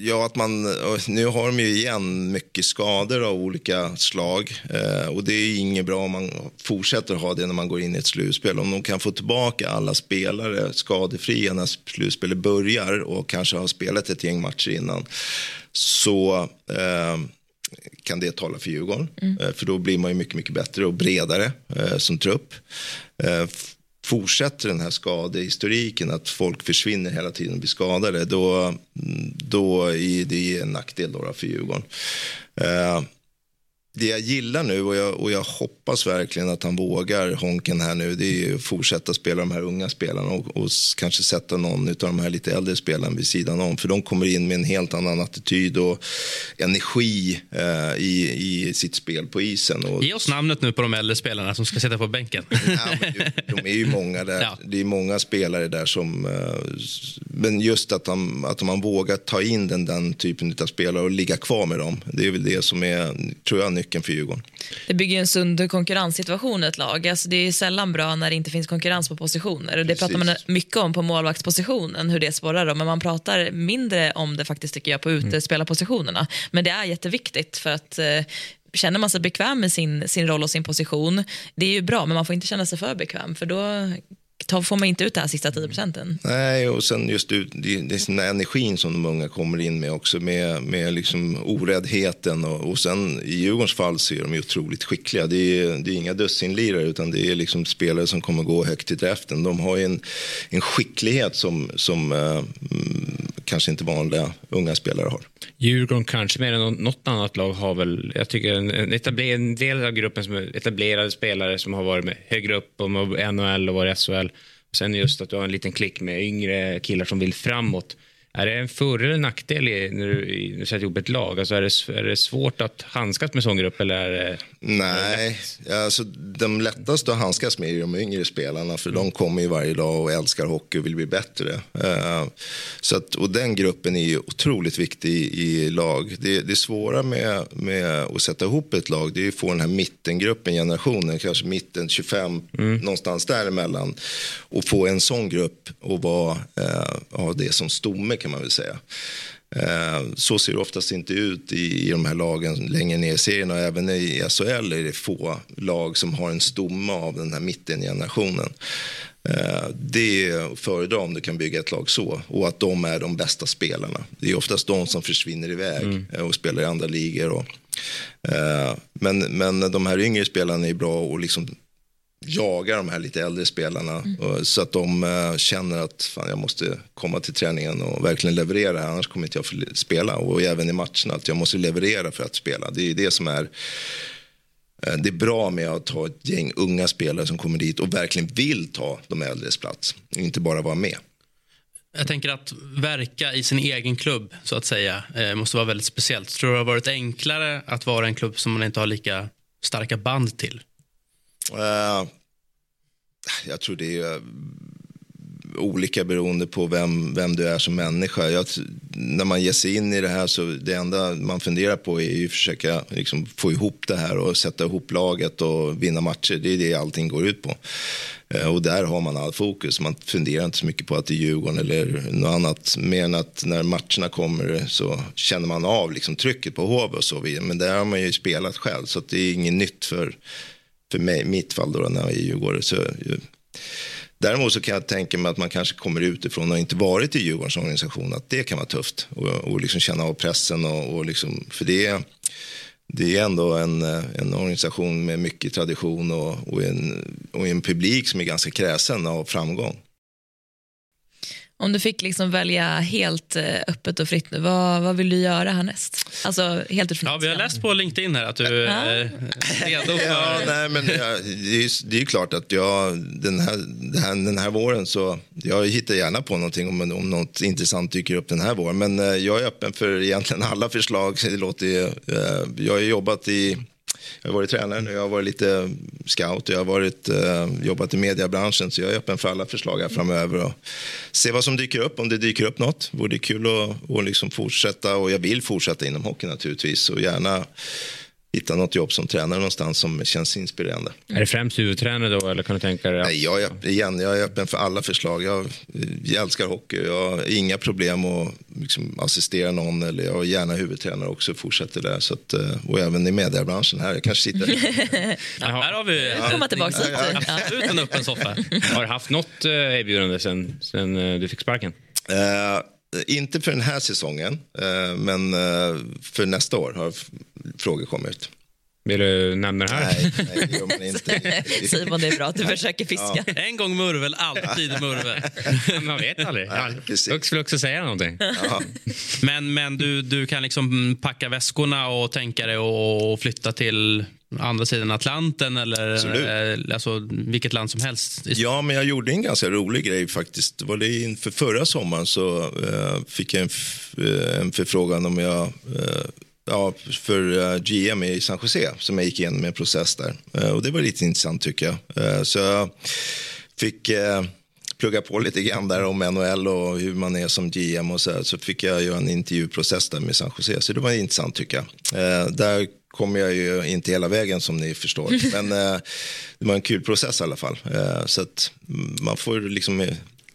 ja att man, nu har de ju igen mycket skador av olika slag. Eh, och det är inget bra om man fortsätter ha det när man går in i ett slutspel. Om de kan få tillbaka alla spelare skadefria när slutspelet börjar och kanske har spelat ett gäng matcher innan. Så eh, kan det tala för Djurgården. Eh, För då blir man ju mycket, mycket bättre och bredare eh, som trupp. Eh, fortsätter den här skadehistoriken, att folk försvinner hela tiden och blir skadade, då, då är det en nackdel då för Djurgården. Eh, det jag gillar nu och jag, och jag hoppas verkligen att han vågar Honken här nu det är att fortsätta spela de här unga spelarna och, och kanske sätta någon av de här lite äldre spelarna vid sidan om. För de kommer in med en helt annan attityd och energi eh, i, i sitt spel på isen. Och, Ge oss namnet nu på de äldre spelarna som ska sitta på bänken. Ja, de är ju många där. Ja. Det är många spelare där som... eh, Men just att, de, att man vågar ta in den, den typen av spelare och ligga kvar med dem. Det är väl det som är, tror jag, nyckeln för Djurgården. Det bygger ju en sund konkurrenssituation i ett lag. Alltså det är sällan bra när det inte finns konkurrens på positioner. Och det pratar man Precis. mycket om på målvaktspositionen, hur det sporrar dem. Men man pratar mindre om det faktiskt tycker jag på utespelarpositionerna. Men det är jätteviktigt för att eh, Känner man sig bekväm med sin, sin roll och sin position, det är ju bra, men man får inte känna sig för bekväm, för då tar, får man inte ut det här sista 10 procenten. Nej, och sen just det, det, det är den här energin som de unga kommer in med också med, med liksom oräddheten och, och sen i Djurgårdens fall så är de ju otroligt skickliga. Det är, det är inga dussinlirare utan det är liksom spelare som kommer gå högt i draften. De har ju en, en skicklighet som, som eh, mm, kanske inte vanliga unga spelare har. Djurgården kanske mer än något annat lag har väl, jag tycker en, en, etabler, en del av gruppen som är etablerade spelare som har varit med högre upp om NHL och varit i SHL. Sen just att du har en liten klick med yngre killar som vill framåt. Är det en fördel eller nackdel i, när du, sätter ihop ett lag? Alltså är, det, är det svårt att handskas med sån grupp eller är det... Nej, alltså, de lättaste att handskas med är de yngre spelarna för de kommer ju varje dag och älskar hockey och vill bli bättre. Eh, så att, och den gruppen är ju otroligt viktig i, i lag. Det, det svåra med, med att sätta ihop ett lag det är att få den här mittengruppen, generationen, kanske mitten 25, någonstans däremellan. Och få en sån grupp och vara, eh, ha det som stomme kan man väl säga. Eh, så ser det oftast inte ut i, i de här lagen längre ner i serien och även i SHL är det få lag som har en stomme av den här mittengenerationen. Eh, det är föredra om du kan bygga ett lag så och att de är de bästa spelarna. Det är oftast de som försvinner iväg mm. och spelar i andra ligor. Och, eh, men, men de här yngre spelarna är bra och liksom jaga de här lite äldre spelarna mm. så att de uh, känner att fan, jag måste komma till träningen och verkligen leverera annars kommer inte jag få spela och även i matcherna att jag måste leverera för att spela. Det är det som är uh, det är bra med att ha ett gäng unga spelare som kommer dit och verkligen vill ta de äldres plats, inte bara vara med. Jag tänker att verka i sin egen klubb så att säga eh, måste vara väldigt speciellt. Tror du det har varit enklare att vara en klubb som man inte har lika starka band till? Uh, jag tror det är eh, olika beroende på vem, vem du är som människa. Jag, när man ger sig in i det här så det enda man funderar på är att försöka liksom, få ihop det här och sätta ihop laget och vinna matcher. Det är det allting går ut på. Eh, och där har man all fokus. Man funderar inte så mycket på att det är Djurgården eller något annat. Mer än att när matcherna kommer så känner man av liksom, trycket på HV och så vidare. Men där har man ju spelat själv så det är inget nytt för för mig, mitt fall då, när jag är i Djurgården. Så, däremot så kan jag tänka mig att man kanske kommer utifrån och inte varit i Djurgårdens organisation, att det kan vara tufft och, och liksom känna av pressen och, och liksom, för det det är ändå en, en organisation med mycket tradition och, och, en, och en publik som är ganska kräsen av framgång. Om du fick liksom välja helt eh, öppet och fritt nu, vad, vad vill du göra härnäst? Alltså helt utifrån Ja, vi har läst på LinkedIn här att du eh, är redo för... Ja, nej, men det, är, det är klart att jag den här, den här, den här våren så jag hittar gärna på någonting om, om något intressant dyker upp den här våren. Men eh, jag är öppen för egentligen alla förslag. Det låter, jag har jobbat i jag har varit tränare nu, jag har varit lite scout och jag har varit, eh, jobbat i mediebranschen så jag är öppen för alla förslag här framöver och se vad som dyker upp, om det dyker upp något. Vore det kul att, och liksom fortsätta och jag vill fortsätta inom hockey naturligtvis och gärna hitta något jobb som tränare någonstans som känns inspirerande. Är det främst huvudtränare då eller kan du tänka dig? Nej, jag är, igen, jag är öppen för alla förslag. Jag, jag älskar hockey. Jag har inga problem att liksom, assistera någon eller jag är gärna huvudtränare också fortsätter där. Så att, eh, och även i mediebranschen här. Jag kanske sitter... ja, här har vi ja, komma tillbaka hit. Ja, ja. en öppen soffa. har du haft något eh, erbjudande sen, sen eh, du fick sparken? Uh, inte för den här säsongen, eh, men eh, för nästa år har frågor kommit. Vill du nämna det här? Nej, nej det gör man inte. Simon, det är bra att du försöker fiska. Ja. En gång murvel, alltid murvel. man vet aldrig. Jag skulle också säga någonting. Ja. Men, men du, du kan liksom packa väskorna och tänka dig att flytta till andra sidan Atlanten eller eh, alltså, vilket land som helst? Ja, men jag gjorde en ganska rolig grej faktiskt. Var det inför förra sommaren så uh, fick jag en, uh, en förfrågan om jag uh, ja, för GM i San Jose som jag gick igenom en process där. och det var lite intressant tycker jag. så jag fick plugga på lite grann där om NHL och hur man är som GM och så här. Så fick jag göra en intervjuprocess där med San Jose. Så det var intressant tycker jag. där kommer jag ju inte hela vägen som ni förstår. Men eh, det var en kul process i alla fall. Eh, så att man får liksom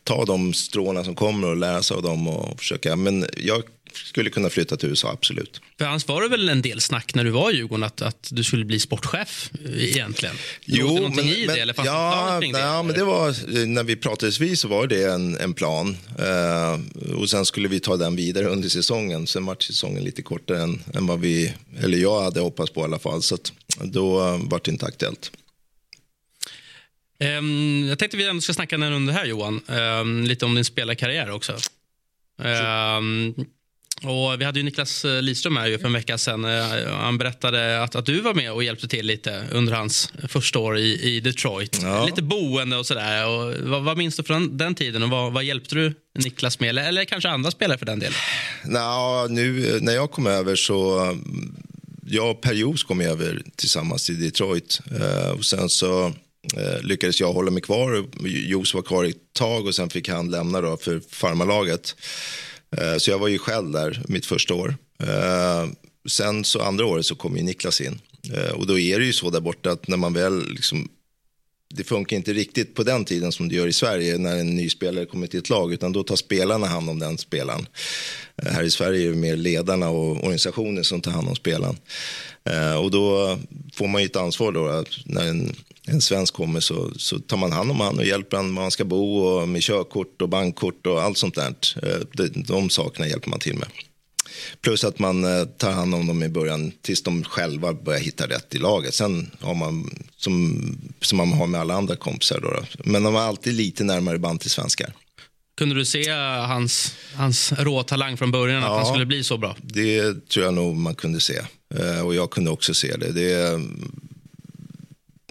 ta de stråna som kommer och lära sig av dem och försöka. Men jag skulle kunna flytta till USA, absolut. För annars var det väl en del snack när du var i Djurgården att, att du skulle bli sportchef egentligen? Jo, men, i det, eller ja, det, ja, men det var, när vi pratades vid så var det en, en plan. Uh, och sen skulle vi ta den vidare under säsongen. Sen var säsongen lite kortare än, än vad vi, eller jag hade hoppats på i alla fall. Så då uh, var det inte aktuellt. Um, jag tänkte vi ändå ska snacka under här Johan, um, lite om din spelarkarriär också. Um, och vi hade ju Niklas eh, Lidström här för en vecka sedan. Eh, han berättade att, att du var med och hjälpte till lite under hans första år i, i Detroit. Ja. Lite boende och sådär. Och vad, vad minns du från den tiden och vad, vad hjälpte du Niklas med? Eller, eller kanske andra spelare för den delen? Nå, nu när jag kom över så jag och Per Jos kom över tillsammans till Detroit. Uh, och sen så lyckades jag hålla mig kvar. Jos var kvar ett tag och sen fick han lämna då för farmarlaget. Eh, så jag var ju själv där mitt första år. Eh, sen så andra året så kom ju Niklas in. Eh, och då är det ju så där borta att när man väl liksom det funkar inte riktigt på den tiden som det gör i Sverige när en ny spelare kommer till ett lag, utan då tar spelarna hand om den spelaren. Här i Sverige är det mer ledarna och organisationen som tar hand om spelaren. Och då får man ju ett ansvar då, att när en, en svensk kommer så, så tar man hand om honom och hjälper honom var han ska bo och med körkort och bankkort och allt sånt där. Eh, de, de sakerna hjälper man till med. Plus att man eh, tar hand om dem i början tills de själva börjar hitta rätt i laget. Sen har man, som, som man har med alla andra kompisar. Då, då. Men de var alltid lite närmare band till svenskar. Kunde du se hans, hans råtalang från början, ja, att han skulle bli så bra? Det tror jag nog man kunde se. Eh, och jag kunde också se det. det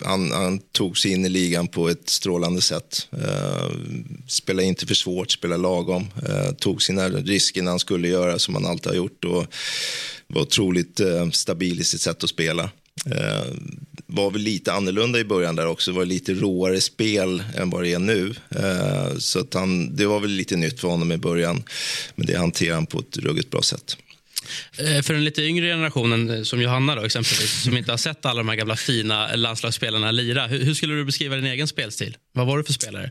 han, han, tog sig in i ligan på ett strålande sätt. Eh, spelade inte för svårt, spelade lagom. Eh, tog sina risker när han skulle göra som han alltid har gjort. Och var otroligt eh, stabil i sitt sätt att spela. Eh, var väl lite annorlunda i början där också. Det var lite råare spel än vad det är nu. Eh, så att han, det var väl lite nytt för honom i början. Men det hanterade han på ett ruggigt bra sätt. Eh, för den lite yngre generationen, eh, som Johanna då, exempelvis, som inte har sett alla de här gamla fina landslagsspelarna lira. Hur, hur skulle du beskriva din egen spelstil? Vad var du för spelare?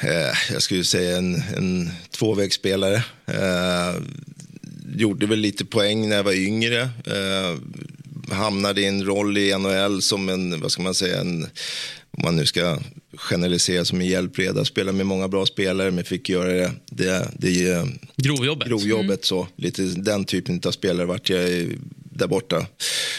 Eh, jag skulle säga en, en tvåvägsspelare. Eh, gjorde väl lite poäng när jag var yngre. Eh, hamnade i en roll i NHL som en, vad ska man säga, en, om man nu ska generalisera som en hjälpreda, spela med många bra spelare men fick göra det, det, det grovjobbet. grovjobbet mm. så. Lite den typen av spelare vart jag där borta.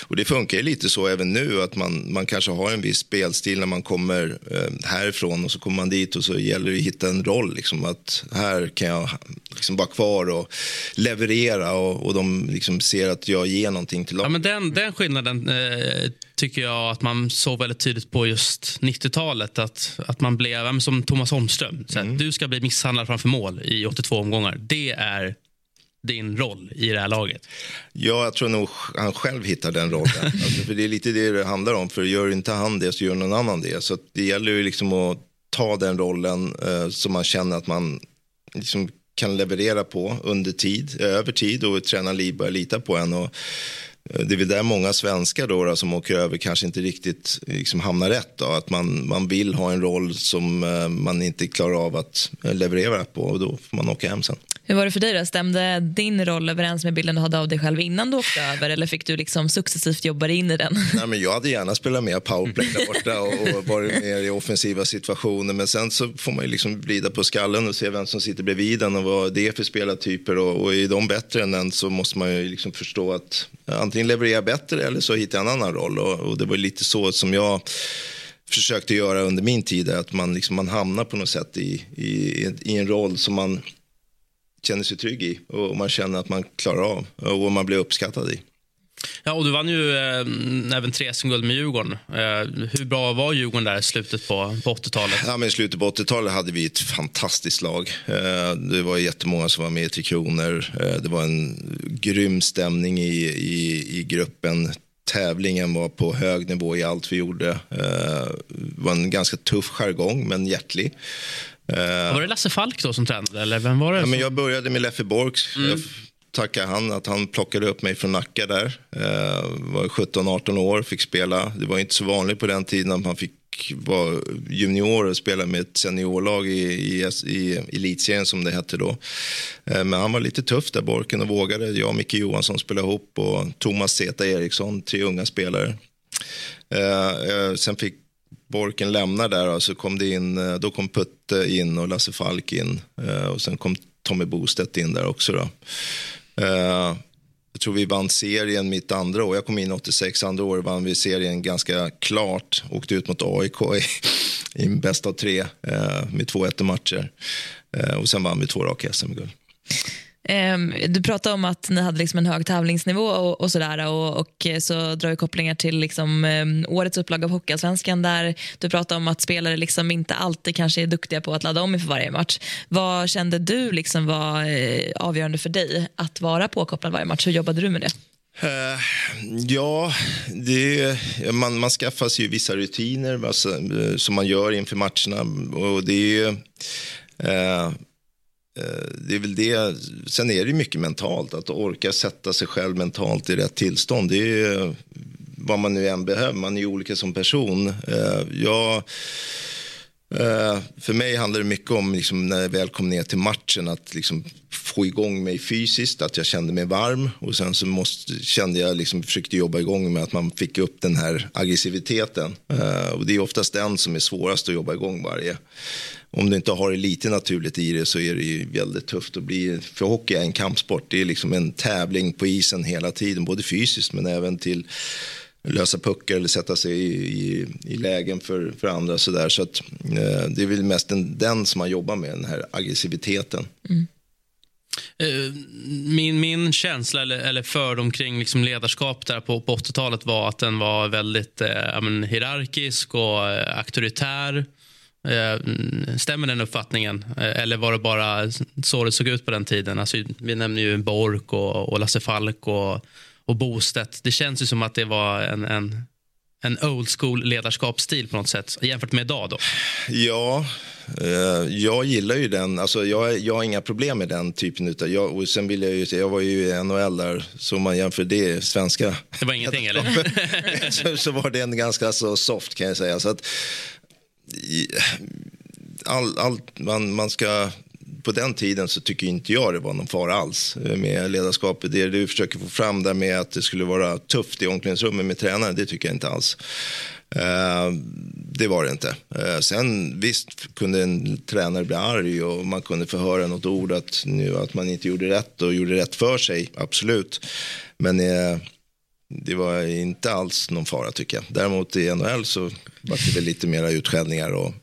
Och det funkar ju lite så även nu att man, man kanske har en viss spelstil när man kommer eh, härifrån och så kommer man dit och så gäller det att hitta en roll. Liksom, att här kan jag liksom vara kvar och leverera och, och de liksom ser att jag ger någonting till laget. Ja, den, den skillnaden eh, tycker jag att man såg väldigt tydligt på just 90-talet. Att, att man blev, som Thomas Holmström, så mm. du ska bli misshandlad framför mål i 82 omgångar. Det är din roll i det här laget? Ja, jag tror nog han själv hittar den rollen. alltså, för det är lite det det handlar om. För gör inte han det så gör någon annan det. Så det gäller ju liksom att ta den rollen eh, som man känner att man liksom kan leverera på under tid, över tid och tränaren börjar lita på en. Och, eh, det är väl där många svenskar då, då, som åker över kanske inte riktigt liksom hamnar rätt. Då. Att man, man vill ha en roll som eh, man inte klarar av att leverera på och då får man åka hem sen. Hur var det för dig? då? Stämde din roll överens med bilden du hade av dig själv innan du åkte över eller fick du liksom successivt jobba in i den? Nej, men jag hade gärna spelat mer powerplay där borta och, och varit mer i offensiva situationer. Men sen så får man ju liksom vrida på skallen och se vem som sitter bredvid den och vad det är för spelartyper. Och, och är de bättre än en så måste man ju liksom förstå att antingen levererar bättre eller så hittar jag en annan roll. Och, och det var lite så som jag försökte göra under min tid. Att man, liksom, man hamnar på något sätt i, i, i en roll som man känner sig trygg i och man känner att man klarar av och man blir uppskattad i. Ja, och du vann ju eh, även tre SM-guld med Djurgården. Eh, hur bra var Djurgården där i slutet på, på 80-talet? Ja, men I slutet på 80-talet hade vi ett fantastiskt lag. Eh, det var jättemånga som var med i Tre Kronor. Eh, det var en grym stämning i, i, i gruppen. Tävlingen var på hög nivå i allt vi gjorde. Eh, det var en ganska tuff jargong, men hjärtlig. Uh, var det Lasse Falk då som tränade? Eller vem var det? Ja, men jag började med Leffe Borks. Mm. Jag tackar han att han plockade upp mig från Nacka där. Uh, var 17-18 år, fick spela. Det var inte så vanligt på den tiden att man fick vara junior och spela med ett seniorlag i, i, i elitserien som det hette då. Uh, men han var lite tuff där, Borken, och vågade. Jag och Micke Johansson spelade ihop och Thomas Zeta Eriksson, tre unga spelare. Sen fick Borken lämnar där och så kom det in, eh, då kom Putte in och Lasse Falk in eh, och sen kom Tommy Bostedt in där också. Då. Eh, jag tror vi vann serien mitt andra år. Jag kom in 86, andra år vann vi serien ganska klart. Åkte ut mot AIK i, i bäst av tre med 2-1 matcher. Och sen vann vi två raka SM-guld. Ehm, du pratade om att ni hade liksom en hög tävlingsnivå och, och sådär och, och, så drar vi kopplingar till liksom, ehm, årets upplaga av Hockeyallsvenskan där du pratade om att spelare liksom inte alltid kanske är duktiga på att ladda om inför varje match. Vad kände du liksom var eh, avgörande för dig att vara påkopplad varje match? Hur jobbade du med det? Uh, ja, det, man, man skaffar sig ju vissa rutiner alltså, som man gör inför matcherna. Och det är uh, Eh, det är väl det. Sen är det mycket mentalt, att orka sätta sig själv mentalt i rätt tillstånd. Det är vad man nu än behöver. Man är ju olika som person. Eh, jag eh, för mig handlar det mycket om liksom, när jag väl kom ner till matchen att liksom, få igång mig fysiskt, att jag kände mig varm och sen så måste, kände jag, liksom, försökte jobba igång med att man fick upp den här aggressiviteten. Och det är oftast den som är svårast att jobba igång varje. Om du inte har det lite naturligt i det så är det ju väldigt tufft att bli, för hockey är en kampsport, det är liksom en tävling på isen hela tiden, både fysiskt men även till lösa puckar eller sätta sig i, i, i lägen för, för andra. Så, där. så att, eh, det är väl mest den, den som man jobbar med, den här aggressiviteten. Mm. Eh, min, min känsla eller, eller fördom kring liksom ledarskap där på, på 80-talet var att den var väldigt eh, men, hierarkisk och eh, auktoritär. Eh, stämmer den uppfattningen? Eh, eller var det bara så det såg ut på den tiden? Alltså, vi nämner ju Bork och, och Lasse Falk och och Bostedt. Det känns ju som att det var en, en, en old school ledarskapsstil på något sätt jämfört med idag. Då. Ja, eh, jag gillar ju den. Alltså, jag, jag har inga problem med den typen utav... Jag, och sen vill jag ju jag var ju i NHL där, så man jämför det svenska... Det var ingenting eller? så, så var den ganska så soft kan jag säga. Så att, all, all, man, man ska på den tiden så tycker inte jag det var någon fara alls med ledarskapet. Det du försöker få fram där med att det skulle vara tufft i omklädningsrummet med tränaren, det tycker jag inte alls. Eh, det var det inte. Eh, sen visst kunde en tränare bli arg och man kunde få höra något ord att, nu, att man inte gjorde rätt och gjorde rätt för sig, absolut. Men eh, det var inte alls någon fara tycker jag. Däremot i NHL så var det väl lite mera utskällningar och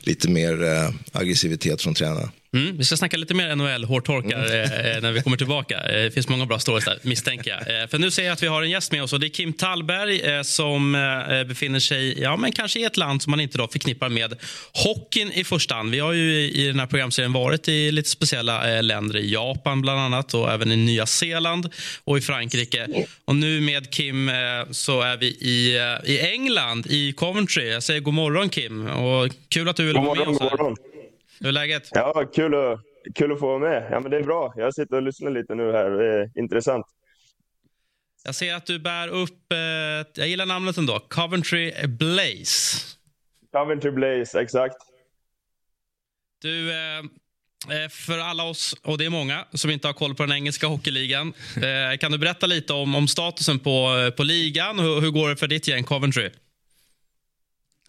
lite mer eh, aggressivitet från tränarna. Mm, vi ska snacka lite mer NHL, hårtorkar, mm. Eh, eh, när vi kommer tillbaka. Eh, det finns många bra stories där, misstänker jag. Eh, för nu ser jag att vi har en gäst med oss och det är Kim Tallberg eh, som eh, befinner sig ja, men kanske i ett land som man inte då förknippar med hockeyn i första hand. Vi har ju i, i den här programserien varit i lite speciella länder, i Japan bland annat och även i Nya Zeeland och i Frankrike. Och nu med Kim så är vi i, i England, i Coventry. Jag säger god morgon Kim och kul att du vill vara med oss här. Hur är läget? Ja, kul att, kul att få vara med. Ja, men det är bra. Jag sitter och lyssnar lite nu här. Det är intressant. Jag ser att du bär upp, eh, jag gillar namnet ändå, Coventry Blaze. Coventry Blaze, exakt. Du, eh, eh, för alla oss, och det är många, som inte har koll på den engelska hockeyligan. Eh, kan du berätta lite om, om statusen på, på ligan? Hur, hur går det för ditt gäng Coventry?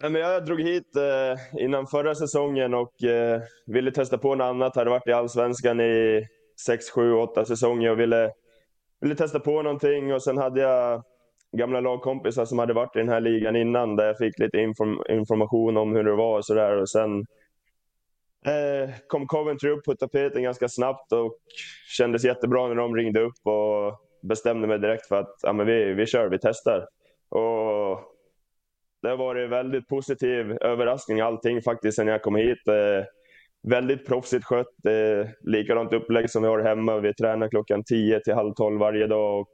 Jag drog hit eh, innan förra säsongen och eh, ville testa på något annat. Hade varit i Allsvenskan i 6, 7, 8 säsonger och ville, ville testa på någonting. Och sen hade jag gamla lagkompisar som hade varit i den här ligan innan där jag fick lite inform information om hur det var och sådär. Och sen eh, kom Coventry upp på tapeten ganska snabbt och kändes jättebra när de ringde upp och bestämde mig direkt för att ja, men vi, vi kör, vi testar. Och det har varit väldigt positiv överraskning allting faktiskt sen jag kom hit. Eh, väldigt proffsigt skött. Eh, likadant upplägg som vi har hemma. Vi tränar klockan 10 till halv 12 varje dag. Och,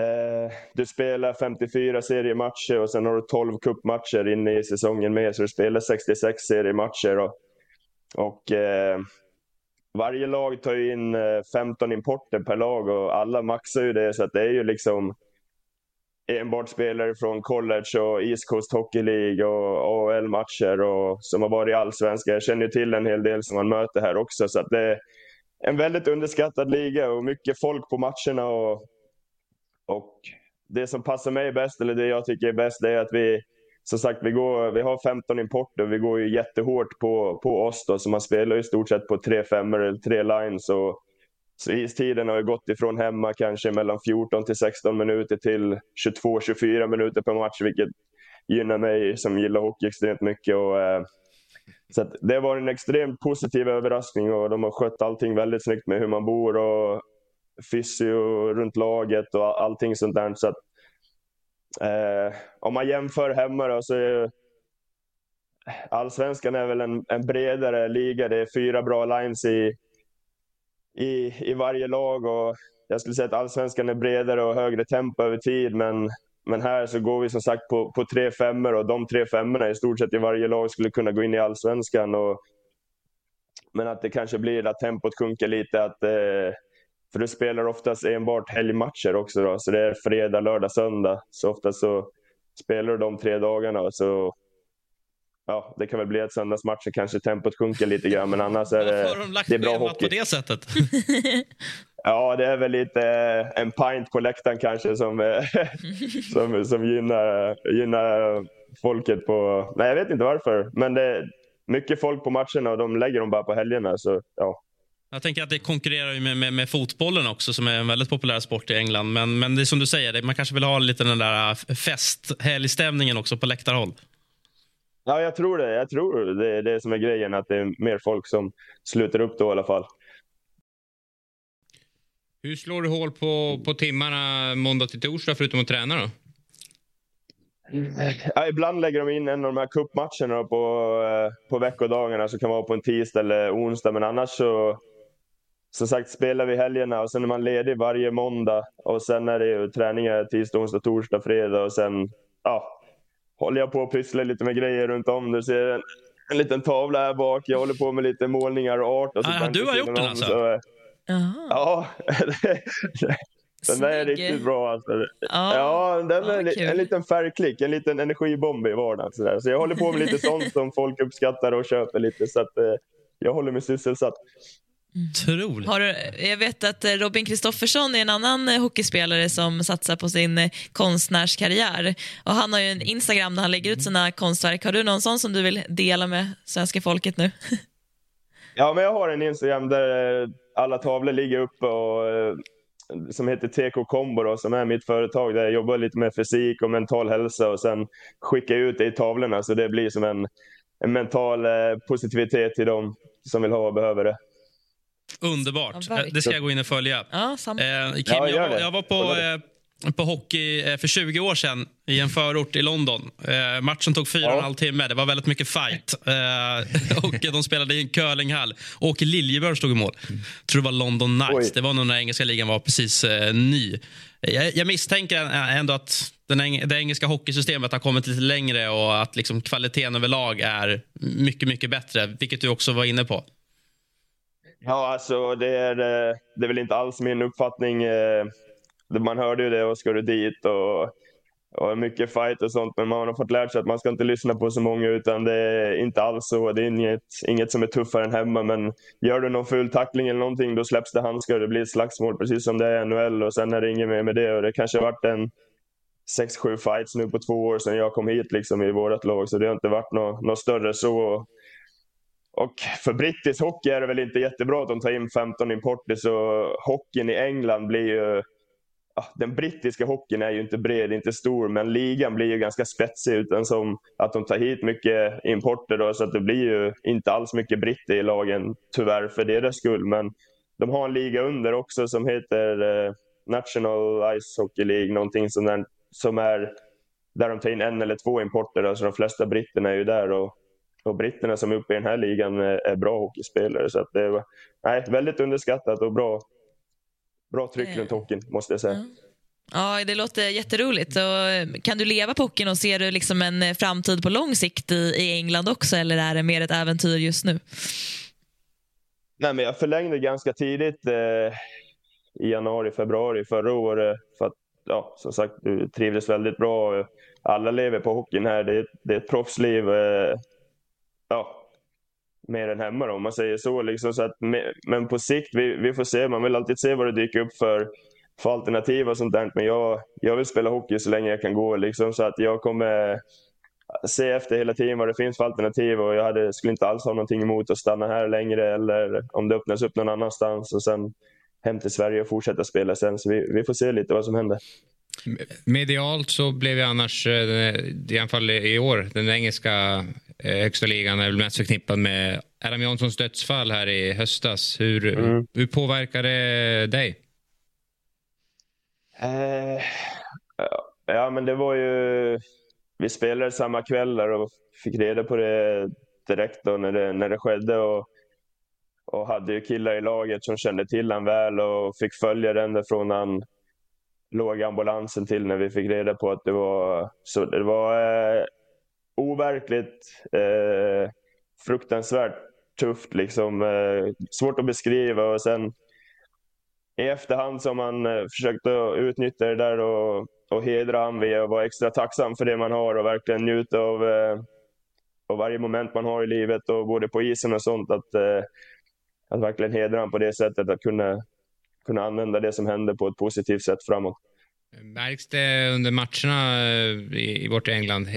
eh, du spelar 54 seriematcher och sen har du 12 cupmatcher inne i säsongen med. Så du spelar 66 seriematcher. Och, och eh, varje lag tar in eh, 15 importer per lag och alla maxar ju det. Så att det är ju liksom enbart spelare från college och East Coast Hockey League och AHL-matcher och som har varit i allsvenskan. Jag känner till en hel del som man möter här också. Så det är en väldigt underskattad liga och mycket folk på matcherna. Och, och det som passar mig bäst, eller det jag tycker är bäst, det är att vi som sagt, vi, går, vi har 15 importer. Vi går ju jättehårt på, på oss då, så man spelar i stort sett på tre femmor eller tre lines. Och så istiden har gått ifrån hemma kanske mellan 14 till 16 minuter till 22-24 minuter per match, vilket gynnar mig som gillar hockey extremt mycket. Och, eh, så det var en extremt positiv överraskning och de har skött allting väldigt snyggt med hur man bor och fysio runt laget och allting sånt där. Så att, eh, om man jämför hemma då, så är Allsvenskan är väl en, en bredare liga. Det är fyra bra lines i i, i varje lag. Och jag skulle säga att allsvenskan är bredare och högre tempo över tid. Men, men här så går vi som sagt på, på tre femmor och de tre femmorna i stort sett i varje lag skulle kunna gå in i allsvenskan. Och, men att det kanske blir att tempot sjunker lite. Att eh, för du spelar oftast enbart helgmatcher också då, så det är fredag, lördag, söndag. Så ofta så spelar du de tre dagarna så ja, det kan väl bli att söndagsmatcher kanske tempot sjunker lite grann, men annars är det, har de lagt det är bra hockey. på det sättet? Ja, det är väl lite eh, en pint på läktaren kanske som, eh, som, som gynnar, gynnar folket på... Nej, jag vet inte varför, men det är mycket folk på matcherna och de lägger dem bara på helgerna. Så, ja. Jag tänker att det konkurrerar med, med, med fotbollen också som är en väldigt populär sport i England. Men, men det är som du säger, man kanske vill ha lite den där festhelgstämningen också på läktarhåll. Ja, jag tror det. Jag tror det är det som är grejen, att det är mer folk som sluter upp då i alla fall. Hur slår du hål på, på timmarna måndag till torsdag förutom att träna då? Ja, ibland lägger de in en av de här cupmatcherna på, eh, på veckodagarna som kan vara på en tisdag eller onsdag. Men annars så, som sagt, spelar vi helgerna och sen är man ledig varje måndag. Och sen är det ju träningar tisdag, onsdag, torsdag, fredag och sen ja, håller jag på och pysslar lite med grejer runt om. Du ser en, en liten tavla här bak. Jag håller på med lite målningar och art. Och Ah, du har gjort den om, alltså? så, eh. Ja, den där är riktigt bra. Alltså. Ja. Ja, den Ja, är li- en liten färgklick, en liten energibomb i vardagen. Så, där. så jag håller på med lite sånt som folk uppskattar och köper lite. Så att, eh, jag håller mig sysselsatt. Otroligt. Har du, jag vet att eh, Robin Kristoffersson är en annan eh, hockeyspelare som satsar på sin eh, konstnärskarriär. Och han har ju en Instagram där han lägger ut sina konstverk. Har du någon sån som du vill dela med svenska folket nu? Ja, men jag har en Instagram där alla tavlor ligger uppe och, som heter TK Combo då, som är mitt företag där jag jobbar lite med fysik och mental hälsa och sen skickar jag ut det i tavlorna så det blir som en, en mental positivitet till dem som vill ha och behöver det. Underbart. Ja, det ska jag gå in och följa. Ja, samma. Eh, Kim, Ja, jag, var, jag var på, eh, på hockey eh, för 20 år sedan i en förort i London. Eh, matchen tog fyra och en halv timme. Det var väldigt mycket fight. Eh, och de spelade i en curlinghall. Åke Liljebjörn stod i mål. tror det var London Knights. Oj. Det var nog när engelska ligan var precis eh, ny. Jag, jag misstänker ändå att den, eng- det engelska hockeysystemet har kommit lite längre och att liksom kvaliteten överlag är mycket, mycket bättre. Vilket du också var inne på. Ja, alltså det är, eh, det är väl inte alls min uppfattning. Eh, man hörde ju det och ska du dit och, och mycket fight och sånt. Men man har fått lärt sig att man ska inte lyssna på så många utan det är inte alls så. Det är inget, inget som är tuffare än hemma. Men gör du någon ful tackling eller någonting då släpps det handskar och det blir ett slagsmål precis som det är i NHL och sen är det inget mer med det. Och det kanske har varit en 6-7 fights nu på två år sedan jag kom hit liksom i vårt lag så det har inte varit något, något större så. Och för brittisk hockey är det väl inte jättebra att de tar in 15 importer så hockeyn i England blir ju den brittiska hockeyn är ju inte bred, inte stor, men ligan blir ju ganska spetsig utan som att de tar hit mycket importer då, så att det blir ju inte alls mycket britter i lagen, tyvärr för deras skull. Men de har en liga under också som heter eh, National Ice Hockey League, någonting som, är, som är där de tar in en eller två importer, då, så de flesta britterna är ju där. Och, och britterna som är uppe i den här ligan är, bra hockeyspelare. Så det var nej, väldigt underskattat och bra, bra tryck Eh. runt hockeyn, måste jag säga. Ja, det låter jätteroligt. Och eh, kan du leva på hockeyn och ser du liksom en eh, framtid på lång sikt i, i England också eller är det mer ett äventyr just nu? Nej, men jag förlängde ganska tidigt eh, i januari, februari förra året. För att, ja, som sagt, du trivdes väldigt bra. Alla lever på hockeyn här. Det är, det är ett proffsliv. Eh, ja, mer än hemma då, om man säger så. Liksom, så att, men på sikt, vi, vi får se. Man vill alltid se vad det dyker upp för, för alternativ och sånt där. Men jag, jag vill spela hockey så länge jag kan gå. Liksom, så att jag kommer se efter hela tiden vad det finns för alternativ och jag hade, skulle inte alls ha någonting emot att stanna här längre eller om det öppnas upp någon annanstans och sen hem till Sverige och fortsätta spela sen. Så vi, vi får se lite vad som händer. Medialt så blev ju annars, eh, i alla fall i år, den engelska eh, högsta ligan är väl mest förknippad med Adam Janssons dödsfall här i höstas. Hur, Mm. hur påverkar det dig? Eh, ja, men det var ju... Vi spelade samma kväll där och fick reda på det direkt då när det, när det skedde. Och, och hade ju killar i laget som kände till han väl och fick följa den från han låg i ambulansen till när vi fick reda på att det var... Så det var eh, overkligt eh, fruktansvärt tufft. Liksom, eh, svårt att beskriva och sen i efterhand som har man eh, försökt utnyttja det där och, och hedra honom via att vara extra tacksam för det man har och verkligen njuta av, eh, av varje moment man har i livet och både på isen och sånt. Att, eh, att verkligen hedra honom på det sättet, att kunna, kunna använda det som hände på ett positivt sätt framåt. Märks det under matcherna eh, i, i vårt England?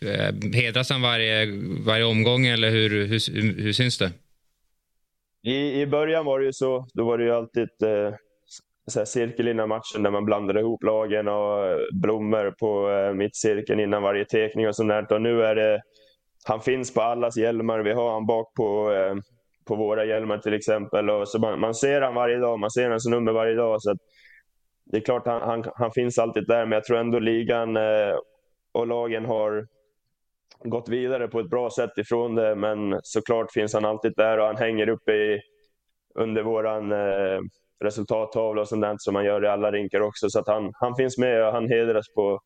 Eh, hedras han varje, varje omgång eller hur, hur, hur syns det? I, I början var det ju så. Då var det ju alltid eh, så här cirkel innan matchen där man blandade ihop lagen och eh, blommor på eh, mittcirkeln innan varje tekning och sånt där. Och nu är det, han finns på allas hjälmar. Vi har han bak på, eh, på våra hjälmar till exempel. Och så man, man ser han varje dag, man ser hans nummer varje dag. Så det är klart han, han, han finns alltid där, men jag tror ändå ligan eh, och lagen har gått vidare på ett bra sätt ifrån det. Men såklart finns han alltid där och han hänger uppe i, under våran eh, resultattavla och sånt där som man gör i alla rinkar också. Så att han, han finns med och han hedras på,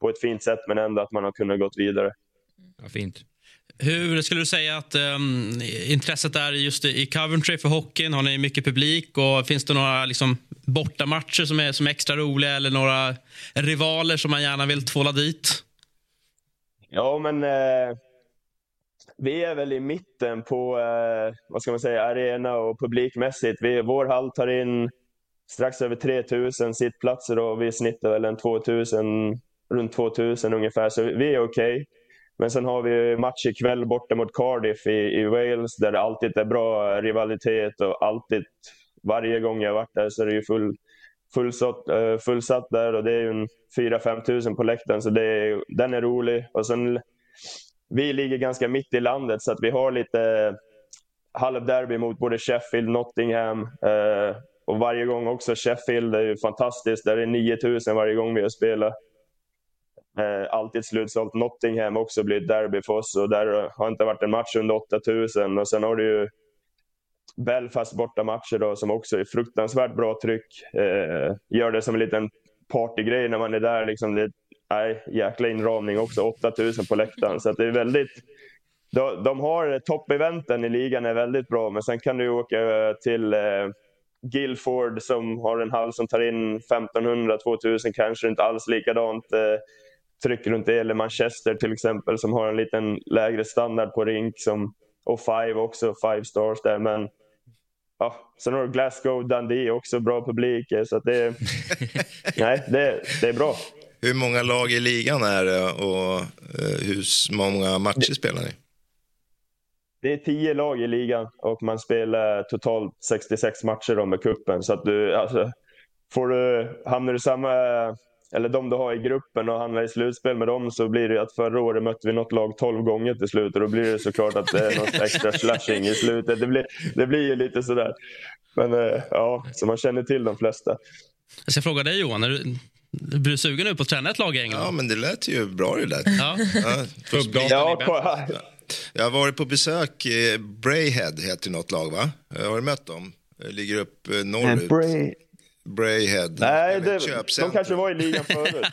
på ett fint sätt, men ändå att man har kunnat gått vidare. Ja, fint. Hur skulle du säga att um, intresset är just i Coventry för hockeyn? Har ni mycket publik och finns det några liksom, bortamatcher som är, som är extra roliga eller några rivaler som man gärna vill tvåla dit? Ja, men eh, vi är väl i mitten på eh, vad ska man säga, arena och publikmässigt. Vi, vår hall tar in strax över 3000 sittplatser och vi snittar väl en 2000, runt 2000 ungefär, så vi är okej. Okay. Men sen har vi match ikväll borta mot Cardiff i, i Wales där det alltid är bra rivalitet och alltid, varje gång jag varit där så är det ju full, fullsatt, uh, fullsatt där och det är ju 4-5 tusen på läktaren så det den är rolig. Och sen, vi ligger ganska mitt i landet så att vi har lite halvderby mot både Sheffield, Nottingham uh, och varje gång också Sheffield är ju fantastiskt. Där är 9000 varje gång vi har spelat. Eh, alltid slutsålt. Nottingham också blir ett derby för oss och där har inte varit en match under 8000. Och sen har du ju Belfast borta matcher då, som också är fruktansvärt bra tryck. Eh, gör det som en liten partygrej när man är där. Liksom det, nej, jäkla inramning också. 8000 på läktaren. Så det är väldigt... De, de har toppeventen i ligan är väldigt bra, men sen kan du åka till eh, Guildford som har en hall som tar in 1500-2000, kanske inte alls likadant. Eh, tryck runt det. Eller Manchester till exempel som har en liten lägre standard på rink. Som, och Five också, Five stars där. Men ja, sen har du Glasgow, Dundee också bra publik. Så det, nej, det, det är bra. Hur många lag i ligan är det och eh, hur många matcher spelar ni? Det är tio lag i ligan och man spelar totalt 66 matcher med kuppen. Så att du, alltså, får du, hamnar du samma eller de du har i gruppen och handlar i slutspel med dem så blir det att förra året mötte vi något lag 12 gånger till slut och då blir det såklart att det är något extra slashing i slutet. Det blir, det blir ju lite sådär. Men eh, ja, så man känner till de flesta. Jag ska fråga dig Johan, är du, blir du sugen nu på att träna ett lag i England? Ja, men det lät ju bra det där. Ja. Ja, ja, jag har varit på besök, eh, Brayhead heter något lag va? Har du mött dem? Ligger upp eh, norrut. Bray... Brayhead. Nej, det, de kanske var i ligan förut.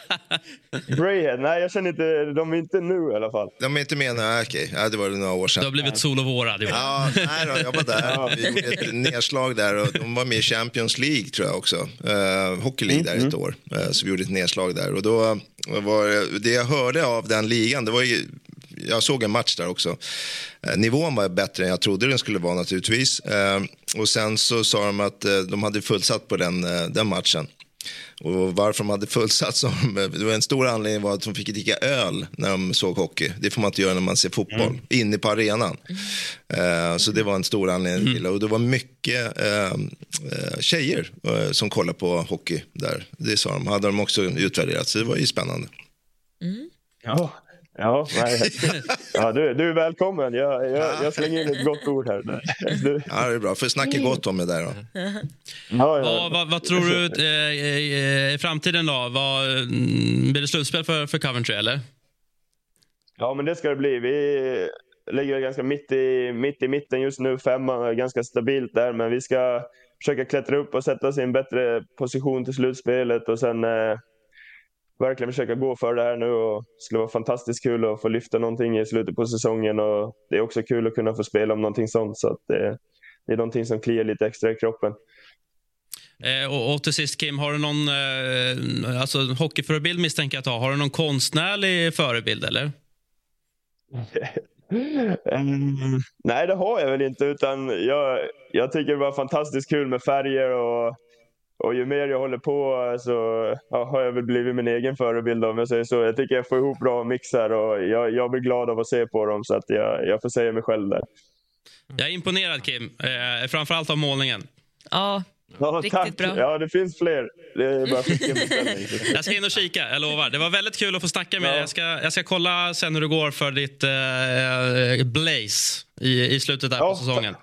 Brayhead, nej jag känner inte, de är inte nu i alla fall. De är inte med nu, okej. Ja, det var det några år sedan. Du har blivit solovårad Johan. Ja, nej då, jag var där. Vi gjorde ett nedslag där och de var med i Champions League tror jag också. Uh, Hockey League där mm. ett år. Uh, så vi gjorde ett nedslag där. Och då var det jag hörde av den ligan, det var ju jag såg en match där också. Eh, nivån var bättre än jag trodde den skulle vara naturligtvis. Eh, och sen så sa de att eh, de hade fullsatt på den, den matchen. Och varför de hade fullsatt, så, det var en stor anledning var att de fick dricka öl när de såg hockey. Det får man inte göra när man ser fotboll, mm. inne på arenan. Uh, så det var en stor anledning till det. Och det var mycket uh, tjejer som kollade på hockey där. Det sa de, hade de också utvärderat, så det var ju spännande. Mm. Ja, Ja, nej. ja du, du är välkommen. Jag, jag, jag slänger in ett gott ord här. Du... Ja, det är bra. Får snacka gott om det där då. Ja, ja. Vad, vad, vad, tror du eh, i framtiden då? Vad, mm, blir det slutspel för, för Coventry eller? Ja, men det ska det bli. Vi ligger ganska mitt i, mitt i mitten just nu. Femma, ganska stabilt där. Men vi ska försöka klättra upp och sätta oss i en bättre position till slutspelet och sen eh, verkligen försöka gå för det här nu och det skulle vara fantastiskt kul att få lyfta någonting i slutet på säsongen och det är också kul att kunna få spela om någonting sånt så det, det är någonting som kliar lite extra i kroppen. Eh, och, och till sist Kim, har du någon eh, alltså, hockeyförebild misstänker jag att du har. Har du någon konstnärlig förebild eller? Mm, nej, det har jag väl inte. Utan jag, jag tycker det var fantastiskt kul med färger och, och ju mer jag håller på så ja, har jag väl blivit min egen förebild om jag säger så. Jag tycker jag får ihop bra mixar och jag, jag blir glad av att se på dem så att jag, jag får säga mig själv där. Jag är imponerad Kim, eh, framförallt av målningen. Ja, Ja, Riktigt tack. bra. Ja, det finns fler. Det är bara skicka en beställning. Jag ska in och kika, jag lovar. Det var väldigt kul att få snacka med dig. Ja. Jag ska, jag ska kolla sen hur det går för ditt eh, Blaze i, i slutet där på Ja, säsongen.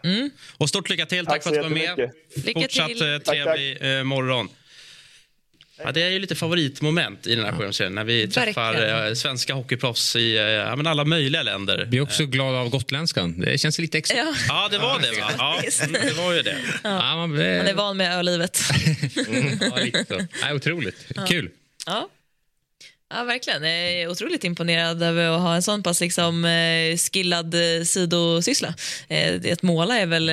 Och stort lycka till, tack, Tack för att du var med. Lycka Fortsatt till. eh, trevlig eh, morgon. Ja, det är ju lite favoritmoment i den här programserien när vi träffar Verkligen. eh, svenska hockeyproffs i eh, ja, men alla möjliga länder. Vi är också glada av gotländskan. Det känns lite extra. Ja, Ja, det var det va? Ja, mm, det var ju det. Ja, man är van med ölivet. ja, lite så. Nej, otroligt. Kul. Ja. Ja, verkligen. Jag är otroligt imponerad över att ha en sån pass liksom, eh, skillad eh, sidosyssla. Eh, att måla är väl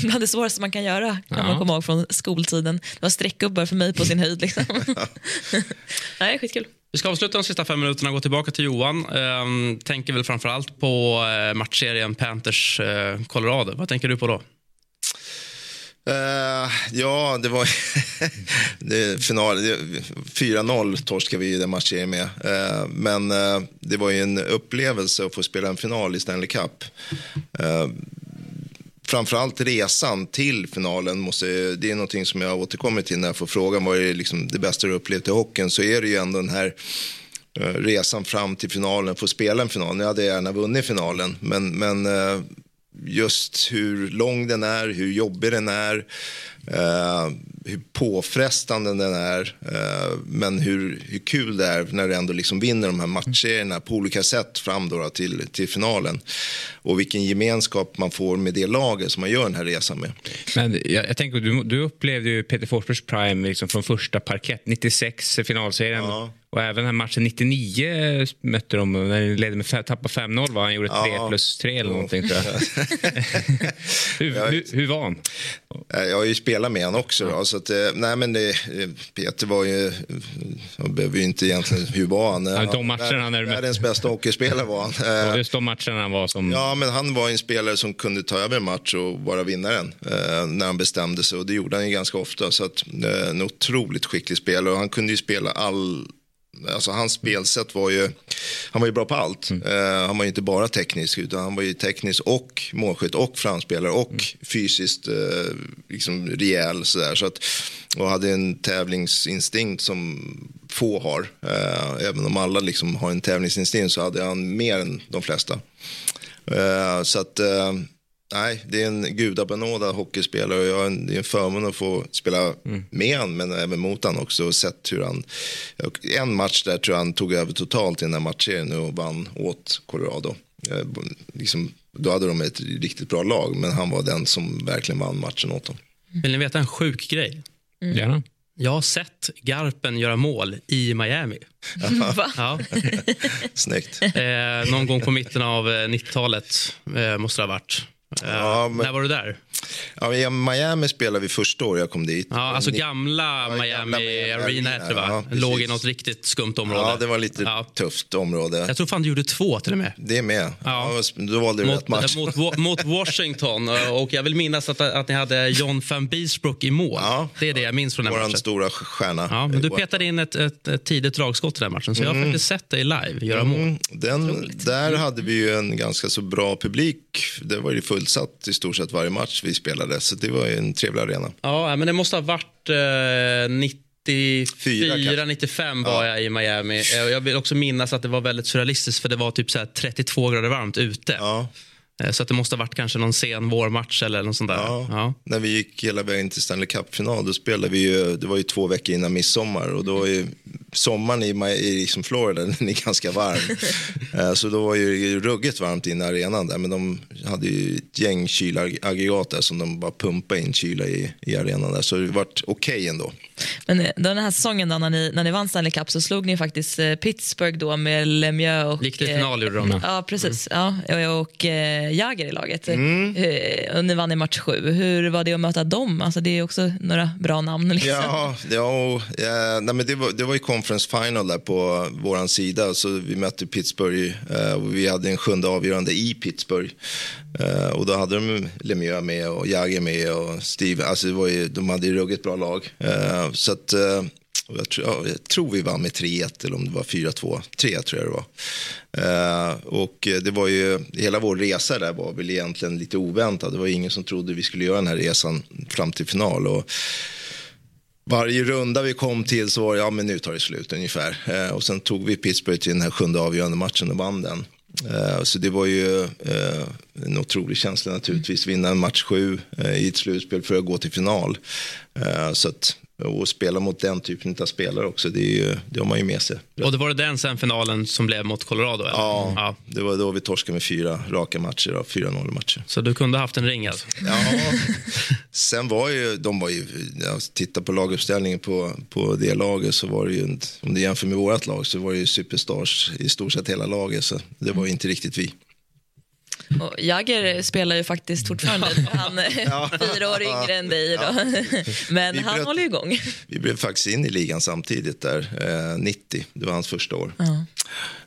bland det svåraste man kan göra, kan Ja. man komma ihåg från skoltiden. Det var streckgubbar för mig på sin höjd. Liksom. Nej, skitkul. Vi ska avsluta de sista fem minuterna och gå tillbaka till Johan. Ehm, tänker väl framförallt på matchserien Panthers-Colorado. Vad tänker du på då? Uh, ja, det var det, final. 4-0 torskade vi i den matchen med. Uh, men uh, det var ju en upplevelse att få spela en final i Stanley Cup. Uh, framförallt resan till finalen, måste, det är någonting som jag återkommer till när jag får frågan vad är liksom det bästa du upplevt i hockeyn, så är det ju ändå den här resan fram till finalen, få spela en final. Nu hade jag gärna vunnit finalen, men, men just hur lång den är, hur jobbig den är, eh, hur påfrestande den är, eh, men hur, hur kul det är när du ändå liksom vinner de här matcherna på olika sätt fram då, då till, till finalen. Och vilken gemenskap man får med det laget som man gör den här resan med. Men jag, jag tänker, du, du upplevde ju Peter Forsbergs prime liksom från första parkett. 96 finalserien. Ja. Och även den här matchen 99 mötte de när de ledde med tappade 5-0 va? Han gjorde 3 Ja. plus 3 eller någonting tror jag. hur, hur, hur var han? Eh, Jag har ju spelat med honom också. Då, så att, eh, nej, men det, eh, Peter var ju, jag behöver ju inte egentligen, hur var han? De matcherna när du Världens bästa hockeyspelare var han. Eh, Och just de matcherna han var som... Ja, men han var en spelare som kunde ta över en match och vara vinnaren eh, när han bestämde sig. Och det gjorde han ju ganska ofta. Så att, eh, en otroligt skicklig spelare. Och han kunde ju spela all... Alltså hans spelsätt var ju... Han var ju bra på allt. Eh, han var ju inte bara teknisk, utan han var ju teknisk och målskytt och framspelare och fysiskt eh, liksom rejäl. Sådär. Så att, och hade en tävlingsinstinkt som få har. Eh, även om alla liksom har en tävlingsinstinkt så hade han mer än de flesta. Så att, nej, det är en gudabenådad hockeyspelare och jag en, det är en förmån att få spela med han men även mot han också och sett hur han, en match där tror jag han tog över totalt i den här matchserien och vann åt Colorado. Eh, liksom, då hade de ett riktigt bra lag men han var den som verkligen vann matchen åt dem. Vill ni veta en sjuk grej? Gärna. Jag har sett Garpen göra mål i Miami. Va? Ja. Snyggt. Eh, någon gång på mitten av eh, 90-talet eh, måste det ha varit. Eh, Ja, men- När var du där? Ja, I Miami spelade vi första året jag kom dit. Ja, alltså gamla Miami gamla Miami Arena hette det va? ja. Låg i något riktigt skumt område. Ja, det var lite Ja. tufft område. Jag tror fan du gjorde två till och med. Det med. Ja. Ja. då valde du rätt match. Mot, mot, mot Washington. eh, Och jag vill minnas att, att ni hade John van Beesbrook i mål. Ja. Det är det jag minns från den Vår matchen. stora stjärna. Ja, men du petade in ett, ett, ett tidigt dragskott i den matchen, så jag har faktiskt sett dig live göra mål. Mm, den, där hade vi ju en ganska så bra publik. Det var ju fullsatt i stort sett varje match vi spelade. Så det var ju en trevlig arena. Ja, men det måste ha varit eh, 94, kanske. 95 var jag i Miami. Eh, Jag vill också minnas att det var väldigt surrealistiskt för det var typ så här 32 grader varmt ute. Ja, Eh, Så att det måste ha varit kanske någon sen vårmatch eller något sånt där. ja. Ja. När vi gick hela vägen till Stanley Cup-final då spelade vi ju, det var ju två veckor innan midsommar och då var ju sommaren i, i liksom Florida, den är ganska varm. Eh, så då var ju ruggigt varmt inne i arenan där men de hade ju ett gäng kylaggregat där som de bara pumpade in kyla i, i arenan där. Så det vart okej okay ändå. Men eh, den här säsongen då, när ni, när ni vann Stanley Cup så slog ni faktiskt eh, Pittsburgh då med Lemieux och... Gick till final gjorde de. Ja, precis. Ja, och, och eh, Jagr i laget. Mm. Och ni vann i match sju. Hur var det att möta dem? Alltså, det är också några bra namn. Liksom. Ja, ja, ja nej, men det, var, det var ju conference final där på vår sida. Så vi mötte Pittsburgh och vi hade en sjunde avgörande i Pittsburgh. Och då hade de Lemieux med och Jagr med och Steve. Alltså det var ju, de hade ju ruggigt bra lag. Så att, eh, jag, tror, jag tror vi vann med 3-1 eller om det var 4-2. 3 tror jag det var. Uh, och det var ju, hela vår resa där var väl egentligen lite oväntad. Det var ingen som trodde vi skulle göra den här resan fram till final. Och varje runda vi kom till så var det, ja men nu tar det slut ungefär. Eh, och sen tog vi Pittsburgh till den här sjunde avgörande matchen och vann den. Eh, så det var ju eh, en otrolig känsla naturligtvis. Vinna en match sju i ett slutspel för att gå till final. så att och spela mot den typen av spelare också, det, ju, det har man ju med sig. Och det var det den sen finalen som blev mot Colorado? Eller? Ja, ja, det var då vi torskade med fyra raka matcher, då, fyra noll matcher. Så du kunde haft en ring alltså? Ja, sen var ju, de var ju, jag tittar på laguppställningen på, på det laget så var det ju, om du jämför med vårt lag så var det ju superstars i stort sett hela laget, så det var ju inte riktigt vi. Och Jagger spelar ju faktiskt fortfarande. Han är fyra år yngre än dig. Då. Men vi han bröt, håller igång. Vi blev faktiskt in i ligan samtidigt där, eh, 90. Det var hans första år.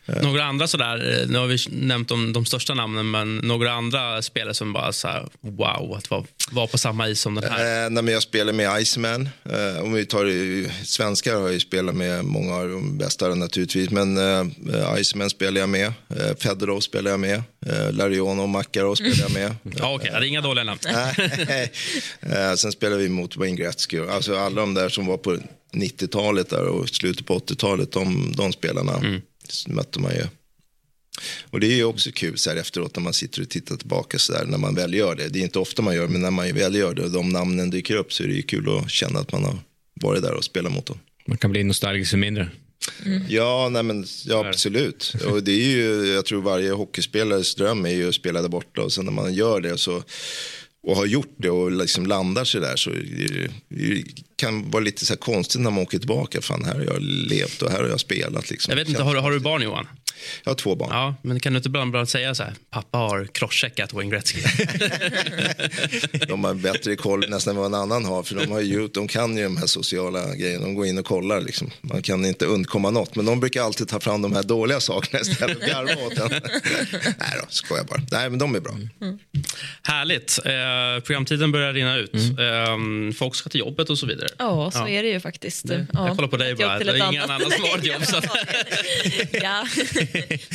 Ja. Några andra sådär, eh, nu har vi nämnt de, de största namnen, men några andra spelare som bara så här, wow, att vara, vara på samma is som den här? Eh, nej, men jag spelar med Iceman. Eh, om vi tar svenskar har jag spelat med många av de bästa naturligtvis, men eh, Iceman spelar jag med. Eh, Fedorov spelar jag med. Eh, Larionov och Makarov spelar jag med. ja, Okej, okay. inga dåliga namn. eh, sen spelar vi mot Wayne Gretzky. Alltså alla de där som var på 90-talet där och slutet på 80-talet, de, de spelarna. Mm mötte man ju. Och det är ju också kul så här efteråt när man sitter och tittar tillbaka så där när man väl gör det. Det är inte ofta man gör men när man väl gör det och de namnen dyker upp så är det ju kul att känna att man har varit där och spelat mot dem. Man kan bli nostalgisk för mindre. Mm. Ja, nej men, ja, absolut. Och det är ju, jag tror varje hockeyspelares dröm är ju att spela där borta och sen när man gör det så och har gjort det och liksom landar sig där så det, det kan vara lite så konstigt när man åker tillbaka. Fan, här har jag levt och här har jag spelat. Liksom. Jag vet inte, har, har du barn Johan? Jag har två barn. Ja, men kan du inte ibland bara säga så här, pappa har crosscheckat Wayne Gretzky? de har bättre koll nästan än vad en annan har, för de, har ju, de kan ju de här sociala grejerna. De går in och kollar, liksom. man kan inte undkomma något. Men de brukar alltid ta fram de här dåliga sakerna istället och garva åt en. Nej då, skojar bara. Nej, men de är bra. Mm. Härligt. Eh, programtiden börjar rinna ut. Mm. Eh, folk ska till jobbet och så vidare. Ja, så ja. är det ju faktiskt. Ja. Jag kollar på dig bara. Det är ingen annan som har ett jobb. Så. ja.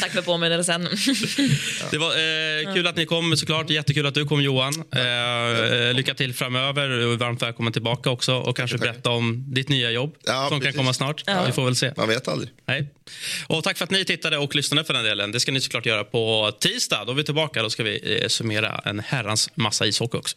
Tack för påminnelsen. det var eh, kul att ni kom såklart. Jättekul att du kom Johan. Eh, lycka till framöver. Varmt välkommen tillbaka också och kanske berätta om ditt nya jobb ja, som precis. kan komma snart. Ja. Vi får väl se. Man vet aldrig. Nej. Och tack för att ni tittade och lyssnade för den delen. Det ska ni såklart göra på tisdag. Då är vi tillbaka. Då ska vi eh, summera en herrans massa ishockey också.